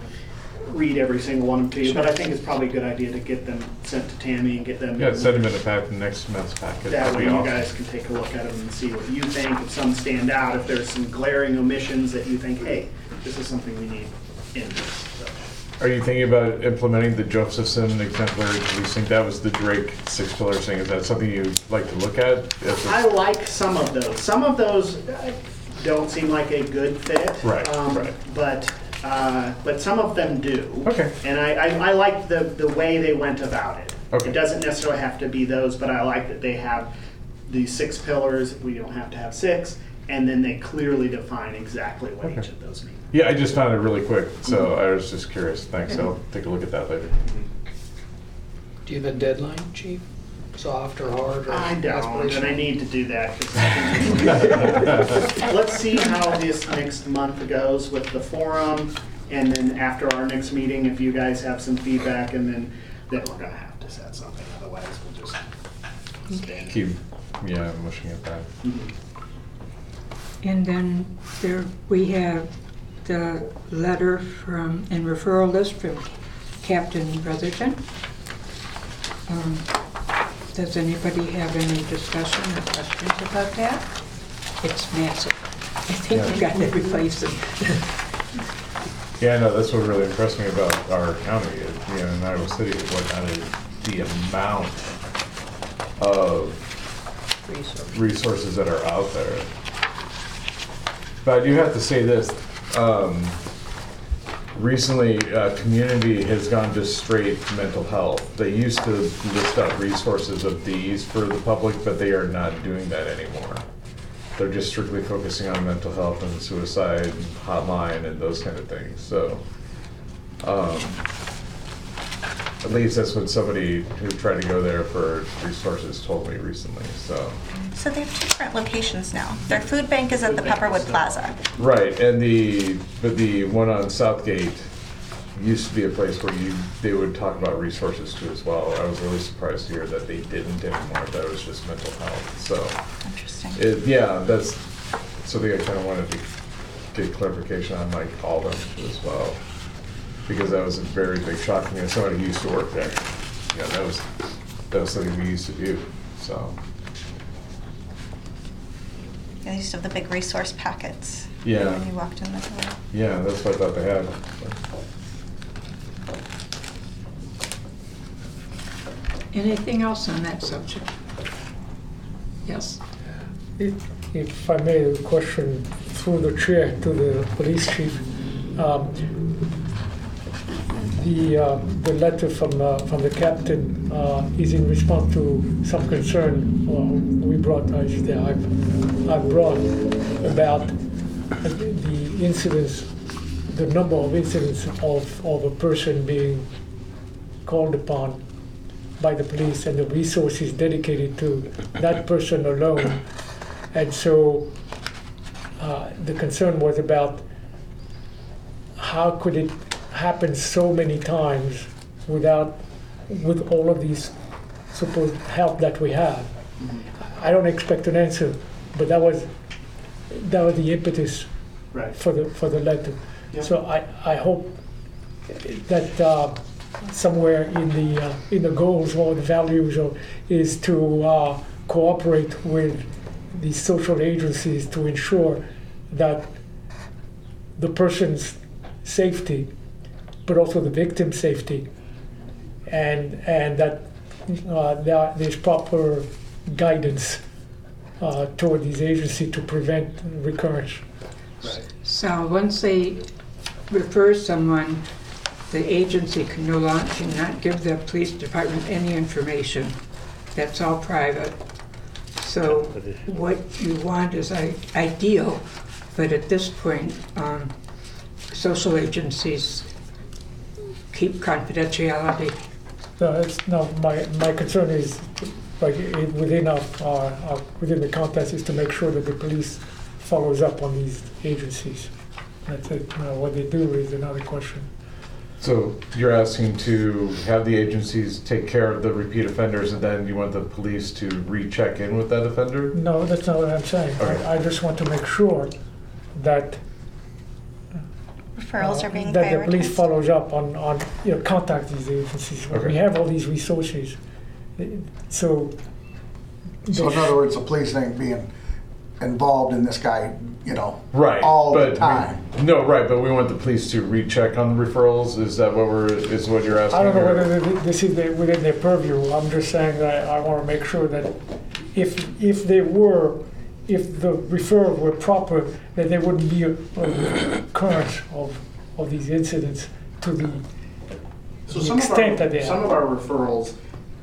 F: read every single one to you, but I think it's probably a good idea to get them sent to Tammy and get them.
C: Yeah, send them in a pack, the next month's packet.
F: That
C: That'd
F: way
C: be
F: you
C: awesome.
F: guys can take a look at them and see what you think, if some stand out, if there's some glaring omissions that you think, hey, this is something we need in this. So,
C: Are you thinking about implementing the Josephson exemplary policing? That was the Drake six pillar thing. Is that something you'd like to look at? If
F: I
C: it's-
F: like some of those. Some of those uh, don't seem like a good fit.
C: Right,
F: um,
C: right.
F: But, uh, but some of them do.
C: Okay.
F: And I, I, I like the, the way they went about it.
C: Okay.
F: It doesn't necessarily have to be those, but I like that they have these six pillars. We don't have to have six. And then they clearly define exactly what each of those mean.
C: Yeah, I just found it really quick, so I was just curious. Thanks. I'll take a look at that later.
K: Do you have a deadline, chief? Soft or hard or
F: I don't, and I
K: aspirational?
F: need to do that. 'cause- Let's see how this next month goes with the forum, and then after our next meeting, if you guys have some feedback, and then, then we're gonna have to set something, otherwise we'll just stand.
C: Keep, yeah, mushing it back.
B: And then there, we have the letter from, and referral list from Captain Brotherton. Um, Does anybody have any discussion or questions about that? It's massive. I think we got to replace them.
C: Yeah, no, that's what really impressed me about our county, is, you know, in Iowa City, is what kind of the amount of resources that are out there. But I do have to say this, um, recently, uh, community has gone just straight mental health. They used to list out resources of these for the public, but they are not doing that anymore. They're just strictly focusing on mental health and suicide hotline and those kind of things, so. um, At least that's what somebody who tried to go there for resources told me recently, so.
I: So they have two different locations now. Their food bank is at the Pepperwood Plaza.
C: Right, and the, but the one on Southgate used to be a place where you, they would talk about resources too as well. I was really surprised to hear that they didn't anymore, that was just mental health, so.
I: Interesting.
C: It, yeah, that's something I kind of wanted to get clarification on, like all of them as well. Because that was a very big shock to me, as somebody who used to work there. Yeah, that was, that was something we used to do, so.
I: They used to have the big resource packets.
C: Yeah.
I: When you walked in the door.
C: Yeah, that's what I thought they had.
B: Anything else on that subject? Yes?
H: If if I may, a question through the chair to the police chief. Um, The, uh, the letter from, uh, from the captain uh, is in response to some concern uh, we brought, I should say, I've, I brought about the incidents, the number of incidents of, of a person being called upon by the police and the resources dedicated to that person alone. And so uh, the concern was about how could it happen so many times without, with all of these supposed help that we have. I don't expect an answer, but that was, that was the impetus
F: Right.
H: for the, for the letter. So I, I hope that uh, somewhere in the, uh, in the goals or the values or, is to uh, cooperate with the social agencies to ensure that the person's safety, but also the victim's safety, and, and that uh, there, there's proper guidance uh, toward these agencies to prevent recurrence.
F: Right.
B: So once they refer someone, the agency can no longer, cannot give the police department any information. That's all private. So what you want is i- ideal, but at this point, um, social agencies keep confidentiality.
H: No, it's, no, my, my concern is, like, i- within our, our, our- within the context is to make sure that the police follows up on these agencies. That's it, Now, what they do is another question.
C: So you're asking to have the agencies take care of the repeat offenders and then you want the police to recheck in with that offender?
H: No, that's not what I'm saying.
C: Okay.
H: I, I just want to make sure that
I: referrals
H: uh,
I: are being
H: that the police follows up on, on, you know, contact these agencies. When We have all these resources, Uh, so.
J: So in other words, the police ain't being involved in this guy, you know,
C: Right.
J: all
C: but
J: the
C: we-
J: time.
C: no, right, but we want the police to recheck on the referrals. Is that what we're, is what you're asking?
H: I don't know
C: or-
H: whether this is the- within their purview. I'm just saying that I want to make sure that if, if they were, if the referral were proper, that there wouldn't be a a recurrence of, of these incidents to the
F: So
H: the
F: some of
H: extent
F: our,
H: that they
F: some
H: have.
F: of our referrals,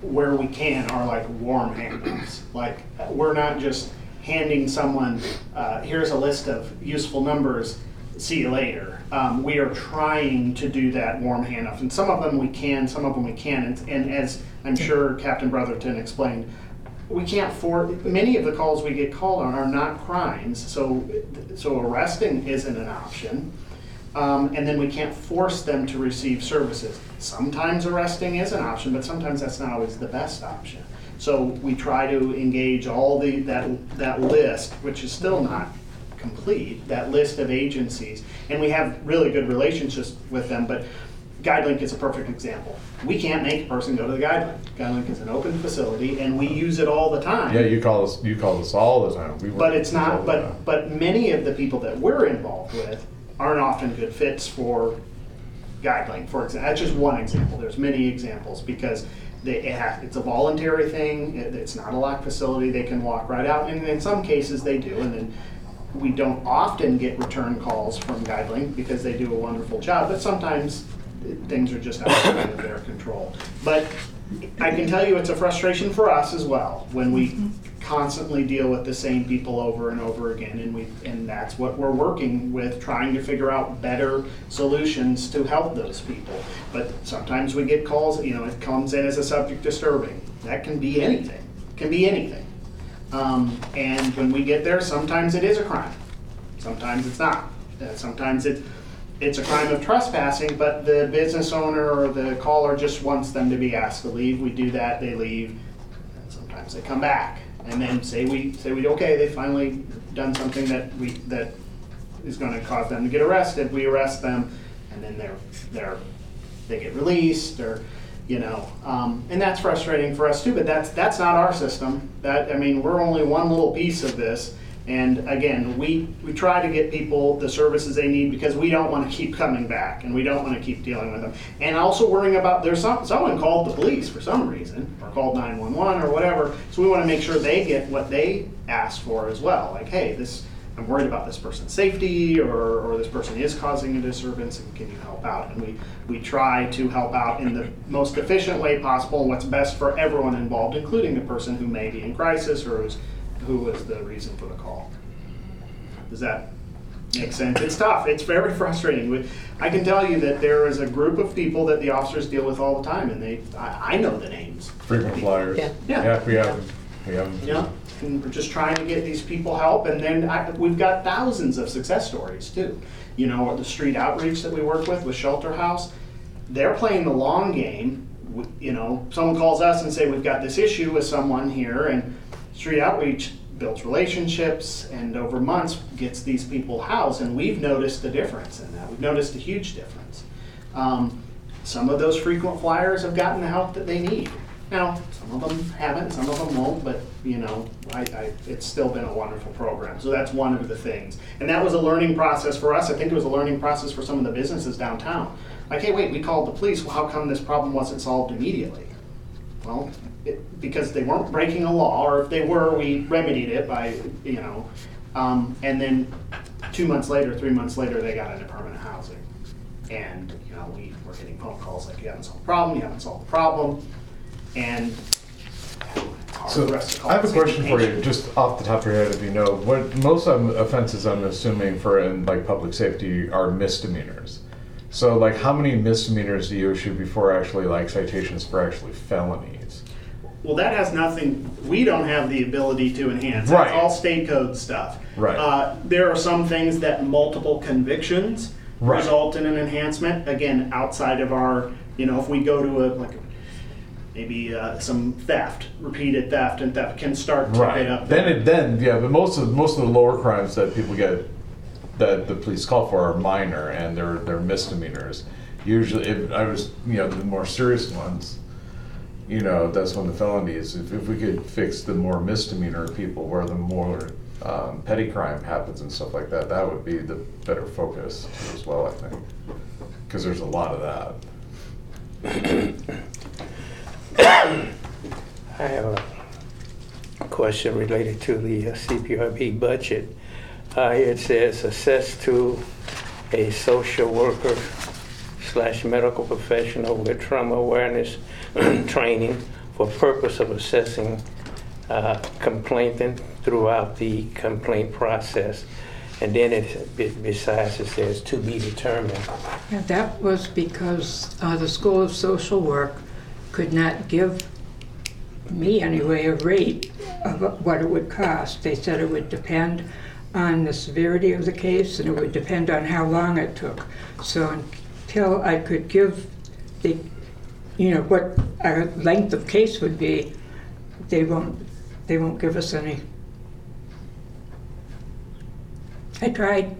F: where we can, are like warm handoffs. Like, we're not just handing someone, uh, here's a list of useful numbers, see you later. Um, we are trying to do that warm handoff, and some of them we can, some of them we can't. And, and as I'm sure Captain Brotherton explained, we can't for, many of the calls we get called on are not crimes, so, so arresting isn't an option. Um, and then we can't force them to receive services. Sometimes arresting is an option, but sometimes that's not always the best option. So we try to engage all the, that, that list, which is still not complete, that list of agencies. And we have really good relationships with them, but GuideLink is a perfect example. We can't make a person go to the GuideLink. GuideLink is an open facility and we use it all the time.
C: Yeah, you call us, you call us all the time. We work
F: But it's
C: with all
F: not,
C: the time.
F: but, but many of the people that we're involved with aren't often good fits for GuideLink, for example. That's just one example. There's many examples because they, has, it's a voluntary thing. It, it's not a locked facility. They can walk right out. And in some cases they do. And then we don't often get return calls from GuideLink because they do a wonderful job. But sometimes things are just outside of their control. But I can tell you it's a frustration for us as well when we constantly deal with the same people over and over again and we and that's what we're working with trying to figure out better solutions to help those people but sometimes we get calls you know it comes in as a subject disturbing that can be anything can be anything um, and when we get there sometimes it is a crime sometimes it's not uh, sometimes it it's a crime of trespassing, but the business owner or the caller just wants them to be asked to leave. We do that, they leave, and sometimes they come back. And then say we, say we, okay, they finally done something that we, that is gonna cause them to get arrested, we arrest them, and then they're, they're, they get released, or, you know, um, and that's frustrating for us too, but that's, that's not our system. That, I mean, we're only one little piece of this. And again, we, we try to get people the services they need because we don't want to keep coming back and we don't want to keep dealing with them. And also worrying about, there's some, someone called the police for some reason, or called 911 or whatever, so we want to make sure they get what they ask for as well. Like, hey, this, I'm worried about this person's safety or, or this person is causing a disturbance and can you help out? And we, we try to help out in the most efficient way possible what's best for everyone involved, including the person who may be in crisis or who's, who was the reason for the call. Does that make sense? It's tough. It's very frustrating. We- I can tell you that there is a group of people that the officers deal with all the time, and they, I, I know the names.
C: Frequent flyers.
E: Yeah.
F: Yeah.
C: Yeah, we have, we have.
F: Yeah, and we're just trying to get these people help, and then I, we've got thousands of success stories too. You know, the street outreach that we work with with Shelter House, they're playing the long game. You know, someone calls us and say we've got this issue with someone here, and street outreach builds relationships and over months gets these people housed, and we've noticed a difference in that. We've noticed a huge difference. Um, some of those frequent flyers have gotten the help that they need. Now, some of them haven't, some of them won't, but you know, I, I, it's still been a wonderful program. So that's one of the things. And that was a learning process for us. I think it was a learning process for some of the businesses downtown. Like, hey, wait, we called the police. Well, how come this problem wasn't solved immediately? Well, it, because they weren't breaking a law, or if they were, we remedied it by, you know, um, and then two months later, three months later, they got into permanent housing. And, you know, we were getting phone calls like, you haven't solved the problem, you haven't solved the problem, and it's hard
C: So
F: for us to call
C: I have a question for you, just off the top of your head, if you know, what, most of offenses I'm assuming for in like public safety are misdemeanors. So like how many misdemeanors do you issue before actually like citations for actually felonies?
F: Well, that has nothing, we don't have the ability to enhance.
C: Right.
F: That's all state code stuff.
C: Right.
F: Uh, there are some things that multiple convictions
C: Right.
F: result in an enhancement. Again, outside of our, you know, if we go to a, like, maybe uh, some theft, repeated theft and theft can start to get
C: Right.
F: up
C: Then
F: there.
C: it, then, yeah, but most of, most of the lower crimes that people get that the police call for are minor and they're, they're misdemeanors. Usually, if I was, you know, the more serious ones, you know, that's when the felonies. If, if we could fix the more misdemeanor people where the more um, petty crime happens and stuff like that, that would be the better focus as well, I think. Because there's a lot of that.
D: I have a question related to the uh, CPRB budget. Uh, It says assess to a social worker slash medical professional with trauma awareness training for purpose of assessing uh, complainant throughout the complaint process. And then it, be- besides, it says to be determined.
B: That was because uh, the School of Social Work could not give me anyway a rate of what it would cost. They said it would depend on the severity of the case and it would depend on how long it took. So until I could give the, you know, what our length of case would be, they won't, they won't give us any. I tried.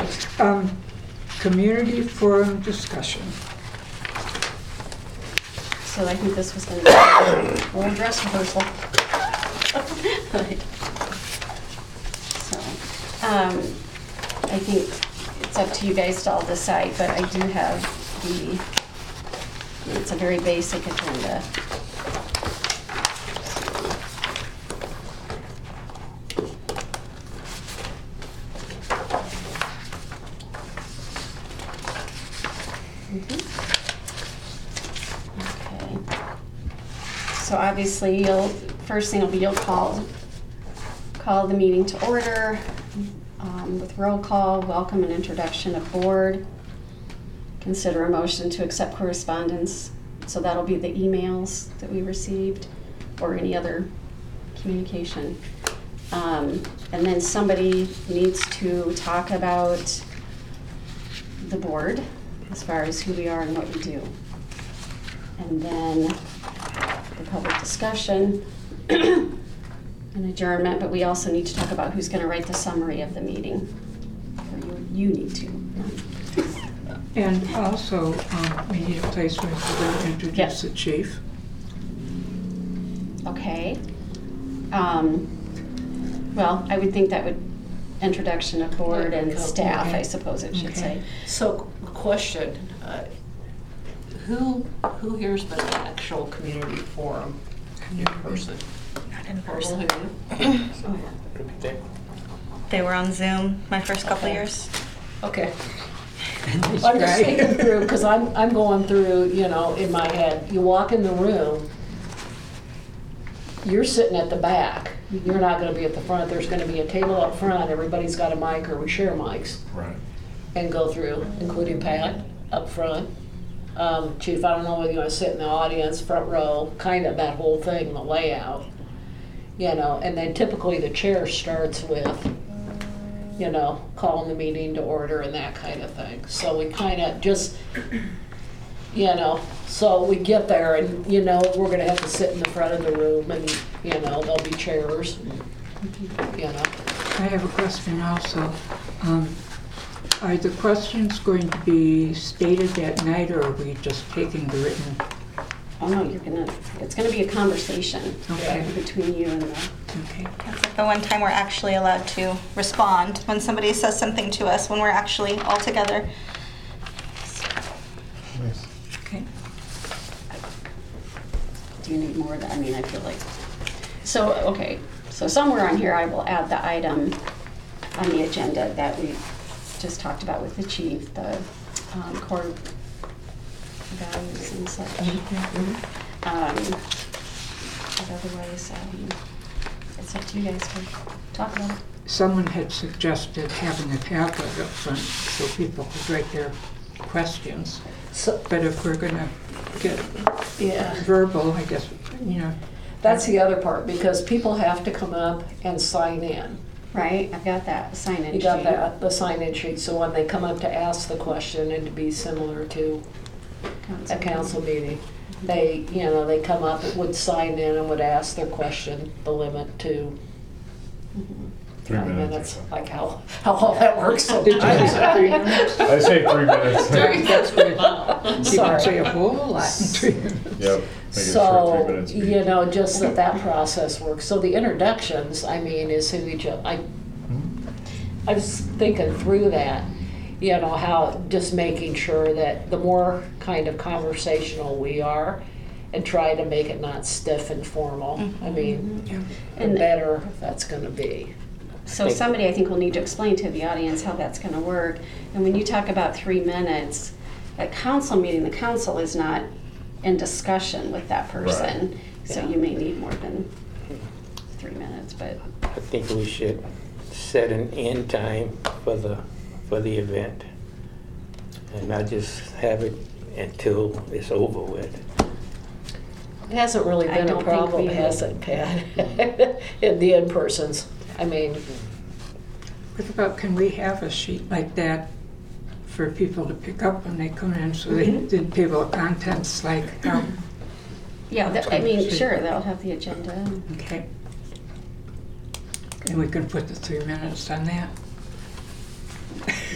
D: Okay,
B: um, community forum discussion.
A: So I think this was gonna be a dress rehearsal. So, um, I think it's up to you guys to all decide, but I do have the, it's a very basic agenda. Obviously, you'll, first thing will be you'll call, call the meeting to order um, with roll call, welcome and introduction of board. Consider a motion to accept correspondence. So that'll be the emails that we received or any other communication. Um, And then somebody needs to talk about the board as far as who we are and what we do. And then the public discussion, and adjournment, but we also need to talk about who's gonna write the summary of the meeting. Or you, you need to.
B: And also, um, we need a place where we can introduce
A: Yes.
B: the chief.
A: Okay. Um, Well, I would think that would, introduction of board and staff, I suppose it should say.
E: So, question, uh, who, who here's been an actual community forum in person?
I: Not in
E: Person
I: person.
E: who?
D: Repeat.
I: They were on Zoom my first couple
E: Okay.
I: years.
E: Okay. I'm just
B: try.
E: thinking through, because I'm, I'm going through, you know, in my head, you walk in the room, you're sitting at the back, you're not gonna be at the front, there's gonna be a table up front, everybody's got a mic, or we share mics,
C: Right.
E: and go through, including Pat up front. Um, Chief, I don't know whether you wanna sit in the audience, front row, kind of that whole thing, the layout. You know, and then typically the chair starts with, you know, calling the meeting to order and that kind of thing. So we kind of just, you know, so we get there and, you know, we're gonna have to sit in the front of the room and, you know, there'll be chairs, you know.
B: I have a question also. Um, Are the questions going to be stated that night, or are we just taking the written?
A: Oh, no, you're gonna, it's gonna be a conversation
B: Okay.
A: between you and the,
B: Okay.
I: That's like the one time we're actually allowed to respond when somebody says something to us, when we're actually all together.
C: Nice.
B: Okay.
A: do you need more of that? I mean, I feel like, so, okay, so somewhere on here I will add the item on the agenda that we just talked about with the chief, the um, core values and such. Um, But otherwise, um, it's up to you guys to talk about it.
B: Someone had suggested having a tablet up front so people could write their questions.
E: So,
B: But if we're gonna get
E: yeah.
B: verbal, I guess, you know,
E: That's the other part, because people have to come up and sign in.
A: Right? I've got that sign-in
E: You got
A: sheet.
E: that, the sign-in sheet, so when they come up to ask the question, it'd be similar to a council meeting. They, you know, they come up, would sign in and would ask their question, the limit to
C: Three
E: five
C: minutes.
E: minutes, like how, how all that works
B: Did you
E: sometimes.
B: say three minutes?
C: I say three minutes.
B: That's what it- You can say
E: Sorry.
B: a whole lot in three minutes.
C: Yep. Make
E: So,
C: three minutes.
E: you know, just that that process works. So the introductions, I mean, is who each, of- I, I was thinking through that, you know, how, just making sure that the more kind of conversational we are and try to make it not stiff and formal, I mm-hmm. mean, mm-hmm. the
A: And-
E: better that's gonna be.
A: So somebody, I think, will need to explain to the audience how that's gonna work. And when you talk about three minutes, at council meeting, the council is not in discussion with that person. So
E: Yeah.
A: you may need more than three minutes, but
D: I think we should set an end time for the, for the event. And not just have it until it's over with.
E: It hasn't really
A: I
E: been a
A: don't think
E: problem,
A: we-
E: has it, Pat? In the in-persons, I mean,
B: What about, can we have a sheet like that for people to pick up when they come in, so they, the table of contents, like, um,
A: yeah, th- I mean, sure, they'll have the agenda.
B: okay. And we can put the three minutes on that.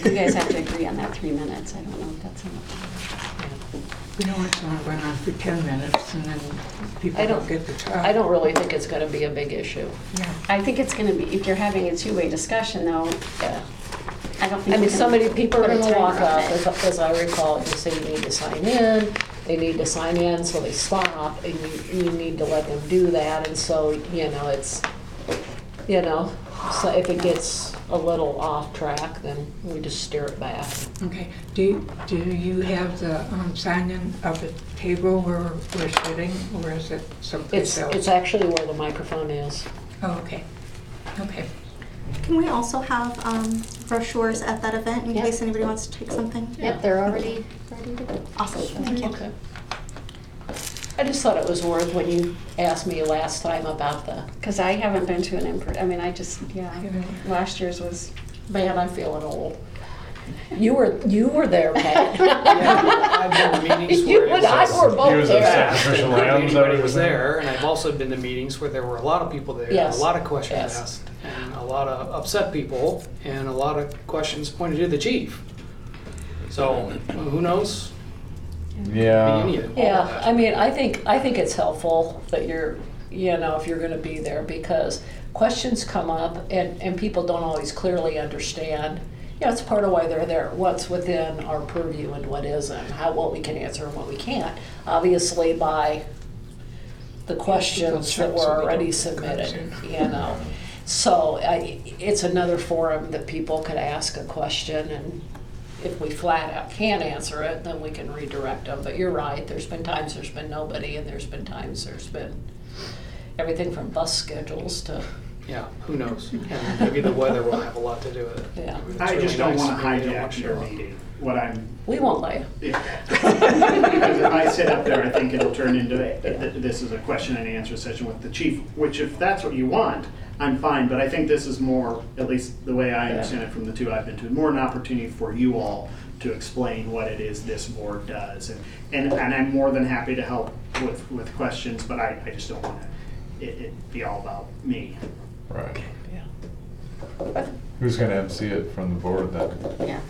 A: You guys have to agree on that three minutes. I don't know if that's enough.
B: We don't want someone going on for ten minutes and then people
E: I
B: don't
E: don't-
B: get the talk.
E: I don't really think it's gonna be a big issue.
B: Yeah.
A: I think it's gonna be, if you're having a two-way discussion though,
E: Yeah.
A: I don't think.
E: I
A: we
E: mean,
A: can
E: many people are
A: put a
E: gonna walk
A: timer on
E: up,
A: it.
E: as, as I recall, you say you need to sign in, they need to sign in, so they stop, and you, you need to let them do that, and so, you know, it's, you know, so if it gets a little off track, then we just steer it back.
B: Okay, do, you- do you have the um, sign-in of the table where we're sitting, or is it someplace
E: It's,
B: else?
E: it's actually where the microphone is.
B: Oh, okay, okay.
I: Can we also have um, brochures at that event in
A: Yeah.
I: case anybody wants to take something?
A: Yep, they're already ready to go.
I: Awesome, thank you.
E: Okay. I just thought it was worth, when you asked me last time about the,
A: Because I haven't been to an imper, I mean, I just, yeah, last year's was,
E: man, I'm feeling old. You were, you were there, Pat.
K: Yeah, I've been to meetings
E: You
K: where
E: and I
K: it's-
E: were both
C: He was
E: there.
C: sacrificial lamb. is that what
K: Anybody was there, and I've also been to meetings where there were a lot of people there, and a
E: Yes.
K: lot of questions
E: Yes.
K: asked, and a lot of upset people, and a lot of questions pointed to the chief. So, who knows? Maybe
C: Yeah.
K: of all of
E: Yeah,
K: that.
E: I mean, I think, I think it's helpful that you're, you know, if you're gonna be there, because questions come up and, and people don't always clearly understand. You know, it's part of why they're there, what's within our purview and what isn't, how, what we can answer and what we can't. Obviously by the questions that were already submitted, you know. So I, it's another forum that people could ask a question and if we flat out can't answer it, then we can redirect them. But you're right, there's been times there's been nobody and there's been times there's been everything from bus schedules to,
K: Yeah, who knows? And maybe the weather will have a lot to do with it.
E: Yeah.
K: It's
F: I
K: really
F: just don't
K: nice,
F: want to
K: maybe they don't
F: hijack your
K: show up.
F: meeting. What I'm,
E: we won't let you.
F: because if I sit up there, I think it'll turn into, a- th- this is a question and answer session with the chief, which if that's what you want, I'm fine, but I think this is more, at least the way I understand it from the two I've been to, more an opportunity for you all to explain what it is this board does. And, and, and I'm more than happy to help with, with questions, but I, I just don't want to, it, it be all about me.
C: Right.
E: Yeah.
C: Who's gonna MC it from the board then?
A: yeah.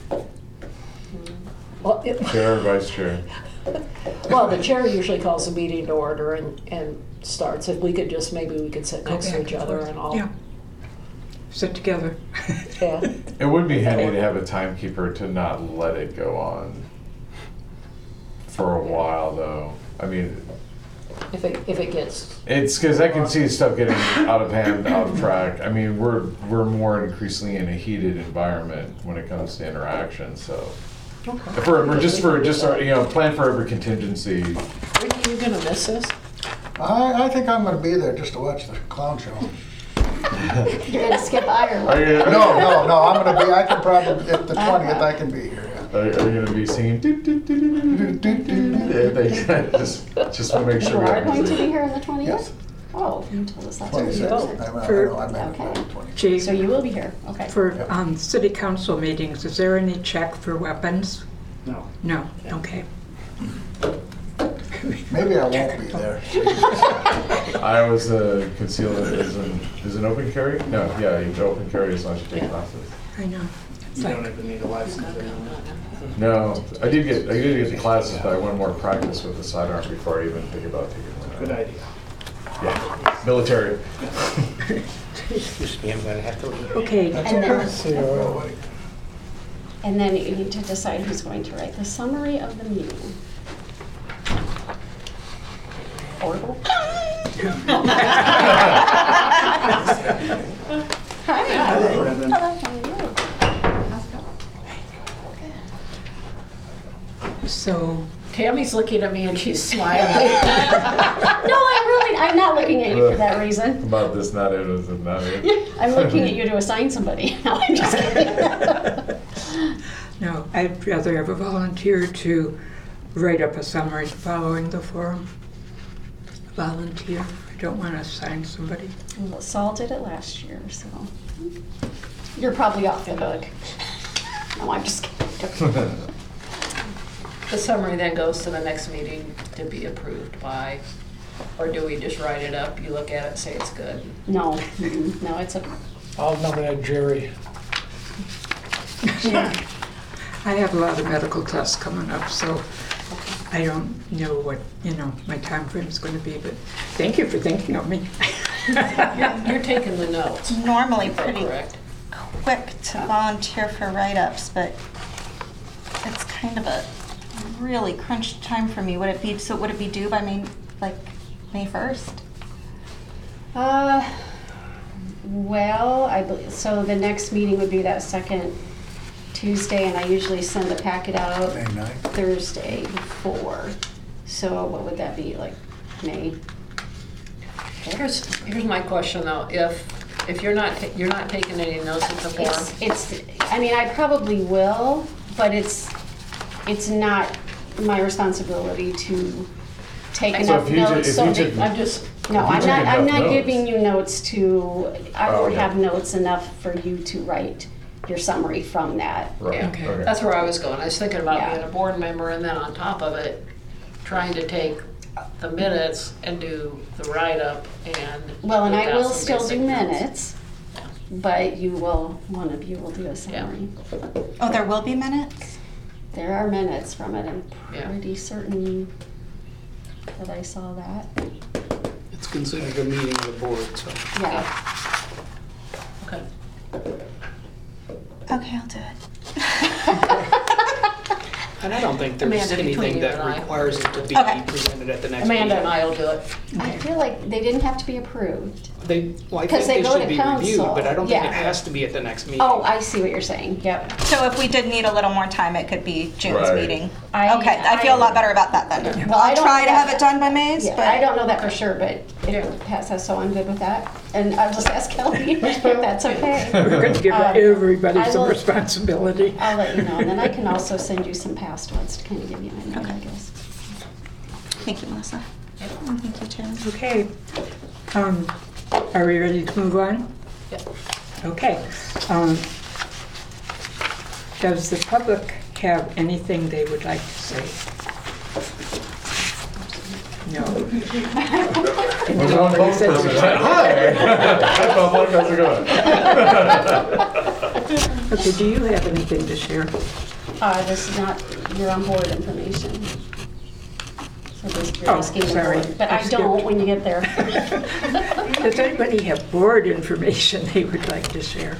E: Well, it-
C: Chair or vice chair?
E: Well, the chair usually calls the meeting to order and, and starts. If we could just, maybe we could sit
B: Go
E: next to
B: back
E: each
B: and
E: other
B: forth.
E: and all.
B: Yeah. Sit together.
E: Yeah.
C: It would be handy to have a timekeeper to not let it go on for a while though. I mean,
E: If it, if it gets,
C: It's because I can see stuff getting out of hand, out of track. I mean, we're we're more increasingly in a heated environment when it comes to interaction. So, if we're, we're just for just our, you know plan for every contingency.
E: Ricky, you gonna miss this?
J: I, I think I'm gonna be there just to watch the clown show.
A: You're gonna skip Ireland.
C: Are you,
J: No, no, no, I'm gonna be, I can probably, at the twentieth, I can be here, yeah
C: are, are going to be singing. Do, do, do, do, do, do, do, do. They just just want to make sure. You we
A: are going to be here on the twentieth.
J: Yes.
A: Oh, you told us that's what you
B: For-
A: Okay. So you will be here. Okay.
B: for Yep. um, city council meetings, is there any check for weapons?
F: No.
B: No, okay.
J: Maybe I won't be there.
C: I was uh, concealed as an is an open carry. No, yeah, you can open carry as long as you take Yeah. classes.
B: I know. It's
F: You don't even need a license anymore.
C: No, I did get I did get the classes, but I want more practice with the sidearm before I even think about taking one.
F: Good idea.
C: Yeah, military.
D: Excuse me, I'm gonna have to leave.
B: okay,
A: And then,
H: uh,
A: and then you need to decide who's going to write the summary of the meeting. Horrible. Hi.
F: Brendan.
A: Hello, how are you?
B: So,
E: Tammy's looking at me and she's smiling.
A: No, I'm really, I'm not looking at you for that reason.
C: About this, not it, is it not it?
A: I'm looking at you to assign somebody. No, I'm just kidding.
B: no, I'd rather have a volunteer to write up a summary following the forum. Volunteer, I don't want to assign somebody.
A: Well, Saul did it last year, so you're probably off the hook. No, I'm just kidding.
E: The summary then goes to the next meeting to be approved by, or do we just write it up, you look at it, say it's good?
A: No, mm-mm, no, it's a,
H: I'll nominate Jerry.
B: I have a lot of medical tests coming up, so I don't know what, you know, my time frame is going to be, but thank you for thinking of me.
E: You're you're taking the notes,
I: Normally pretty
E: correct?
I: quick to volunteer for write-ups, but it's kind of a really crunch time for me. Would it be, so would it be due by May, like, May 1st?
A: uh, well, I believe, so the next meeting would be that second Tuesday, and I usually send the packet out
J: May ninth.
A: Thursday before. So what would that be, like, May?
E: Here's, here's my question though, if, if you're not, you're not taking any notes at the forum,
A: It's, it's, I mean, I probably will, but it's, it's not my responsibility to take
C: So
A: enough
C: if you ju-
A: notes.
C: if
A: So
C: you
A: the-
C: took-
E: I'm just,
A: No,
C: if you
A: I'm
C: took
A: not, I'm
C: enough
A: not
C: notes-
A: giving you notes to, I
C: Oh,
A: don't
C: okay.
A: have notes enough for you to write your summary from that.
C: Right,
E: Yeah.
B: Okay.
C: okay.
E: that's where I was going, I was thinking about
A: Yeah.
E: being a board member and then on top of it, trying to take the minutes and do the write-up and.
A: Well, and I will still do minutes, but you will, one of you will do a summary.
I: Oh, there will be minutes?
A: There are minutes from it, I'm
E: Yeah.
A: pretty certain that I saw that.
K: It's considered a meeting of the board, so.
A: Yeah,
E: Okay.
I: Okay, I'll do it.
K: And I don't think there's
E: Amanda, between
K: anything
E: you
K: that
E: and I.
K: requires it to be
I: Okay.
K: presented at the next meeting.
E: Amanda and I will do it.
A: I feel like they didn't have to be approved.
K: They, well, I
A: Because
K: think
A: they
K: they
A: go
K: should
A: to
K: be reviewed,
A: council,
K: but I don't think it
A: yeah.
K: has to be at the next meeting.
A: Oh, I see what you're saying, yep.
I: So if we did need a little more time, it could be June's
C: Right.
I: meeting?
A: I-
I: Okay, I feel a lot better about that then.
A: Well, I
I: I'll
A: don't
I: try to
A: know
I: have
A: that-
I: it done by May's,
A: Yeah,
I: but.
A: I don't know that for sure, but if Pat says so, I'm good with that. And I'll just ask Kelly if that's okay.
B: We're going to give
A: Um,
B: everybody
A: I
B: some
A: will-
B: responsibility.
A: I'll let you know, and then I can also send you some past ones to kind of give you an idea, I
I: Okay.
A: guess.
I: Thank you, Melissa. And Thank you, Jim.
B: Okay. Um, Are we ready to move on?
E: Yep.
B: Okay. Um, Does the public have anything they would like to say? No.
C: Was both
B: said
C: for a minute.
B: goodbye.
C: Hi. Hi, public, how's it going?
B: Okay, do you have anything to share?
A: Uh, this is not your on-board information. So this, you're
B: Oh,
A: asking the
B: sorry.
A: board, but
B: I
A: I don't
B: skipped.
A: when you get there.
B: Does anybody have board information they would like to share?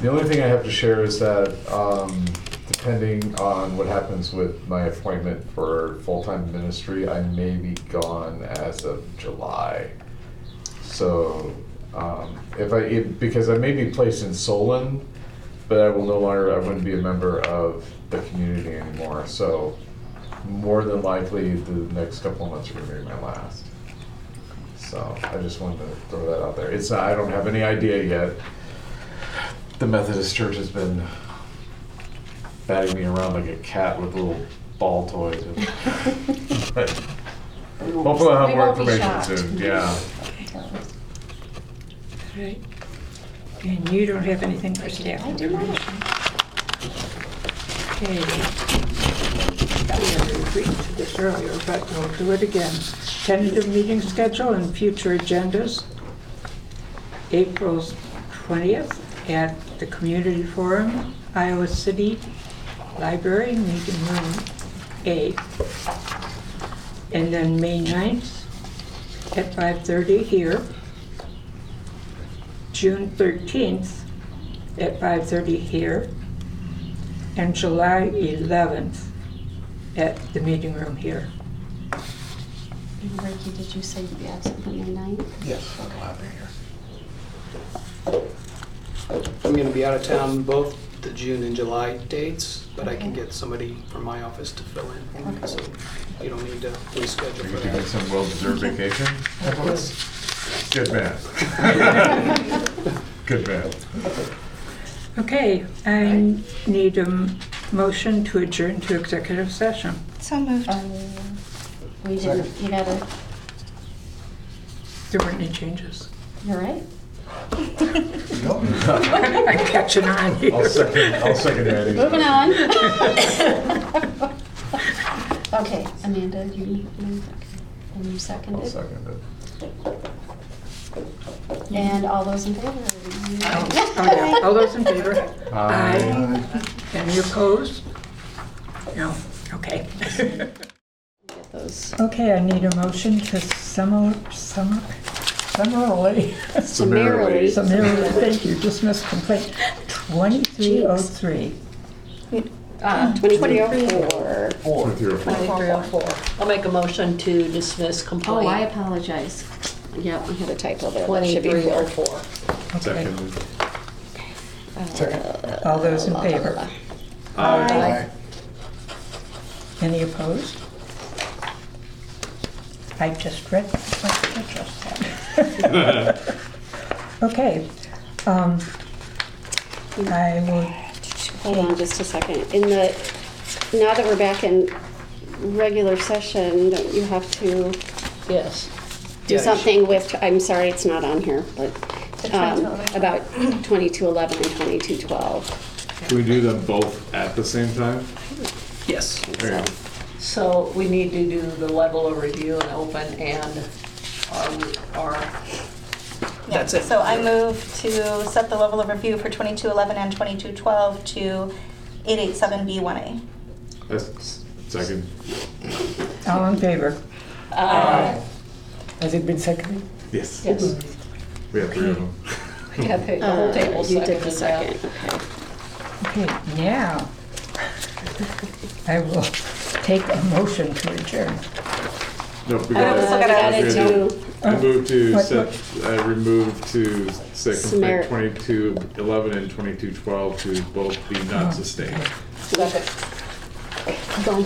C: The only thing I have to share is that, um, depending on what happens with my appointment for full-time ministry, I may be gone as of July. So, um, if I, if- because I may be placed in Solon, but I will no longer, I wouldn't be a member of the community anymore, so more than likely, the next couple of months are gonna be my last. So, I just wanted to throw that out there. It's, I don't have any idea yet the Methodist Church has been batting me around like a cat with little ball toys. But. Hopefully I'll
A: we
C: have more
A: won't be
C: information
A: shocked.
C: soon, yeah.
B: Right. And you don't have anything for staff
A: I do not.
B: information? Okay. Agreed to this earlier, but we'll do it again. Tentative meeting schedule and future agendas. April 20th at the Community Forum, Iowa City Library, Meeting Room A. And then May 9th at 5:30 here. June 13th at 5:30 here, and July 11th at the meeting room here.
A: And Ricky, did you say you'd be absent from the ninth?
J: Yes, I'll have it here.
K: I'm gonna be out of town both the June and July dates, but I can get somebody from my office to fill in. So you don't need to reschedule
C: Are
K: for
C: you taking
K: that.
C: some well-deserved vacation? Good man. Good man.
B: Okay, I need a m- motion to adjourn to executive session.
I: So moved.
A: Um, we didn't, you gotta,
B: There weren't any changes.
A: you're right.
J: Nope.
B: I'm catching on
C: I'll second, I'll second that.
A: Moving on. Okay, Amanda, you moved, okay. and you
C: I'll
A: seconded,
C: second it.
A: And all those in favor?
B: Oh, yeah. All those in favor?
C: Aye.
B: Any opposed? No, okay.
A: Get those.
B: Okay, I need a motion to summar, summar, summarily,
A: Summarily.
B: summarily, thank you, dismiss complaint 2303.
E: Uh,
A: Twenty-three oh four.
C: With your-
E: 2304. I'll make a motion to dismiss complaint.
A: Oh, I
E: complaint
A: apologize. Yeah, I had a typo there. That should be four.
E: 2304.
B: Okay,
C: Seconded.
J: Second.
B: all those in favor?
J: Aye.
B: Any opposed? I just read what I just said. Okay, um, I will,
A: Hold on just a second. In the, now that we're back in regular session, don't you have to
E: Yes.
A: Do
K: Yeah,
A: something with, I'm sorry, it's not on here, but,
I: The
A: um,
I: 2211.
A: about twenty-two eleven and twenty-two twelve.
C: Can we do them both at the same time?
K: Yes.
C: There you go.
E: So we need to do the level of review and open and our, our,
K: That's it.
I: So I move to set the level of review for 2211 and 2212 to 887B1A.
C: That's second.
B: all in favor?
E: Uh,
H: Has it been seconded?
C: Yes.
E: yes.
C: We have three of them.
E: Yeah, the the whole table
A: Uh, You did the
E: seconded
A: second,
E: that.
A: okay.
B: Okay, now, I will take a motion to adjourn.
C: No, we
I: Uh,
C: gotta.
I: still gotta
A: Gotta
C: we
A: do,
C: I move to
B: What-
C: set, uh, remove to set
A: Smear-
C: complaint twenty-two eleven and twenty-two twelve to both be not sustained.
E: Second.
A: Go.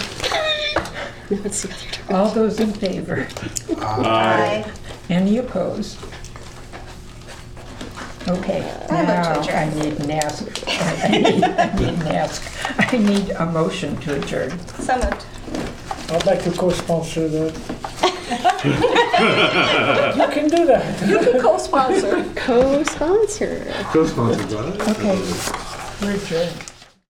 A: Now it's the other turn.
B: All those in favor?
C: Aye.
B: Any opposed? Okay,
I: I move to
B: now I
I: adjourn.
B: need an ask, I need, I need an ask, I need a motion to adjourn.
I: So moved.
H: I'd like to co-sponsor that. You can do that.
E: You can co-sponsor.
A: Co-sponsor.
C: Co-sponsored by.
B: Okay, we're adjourned.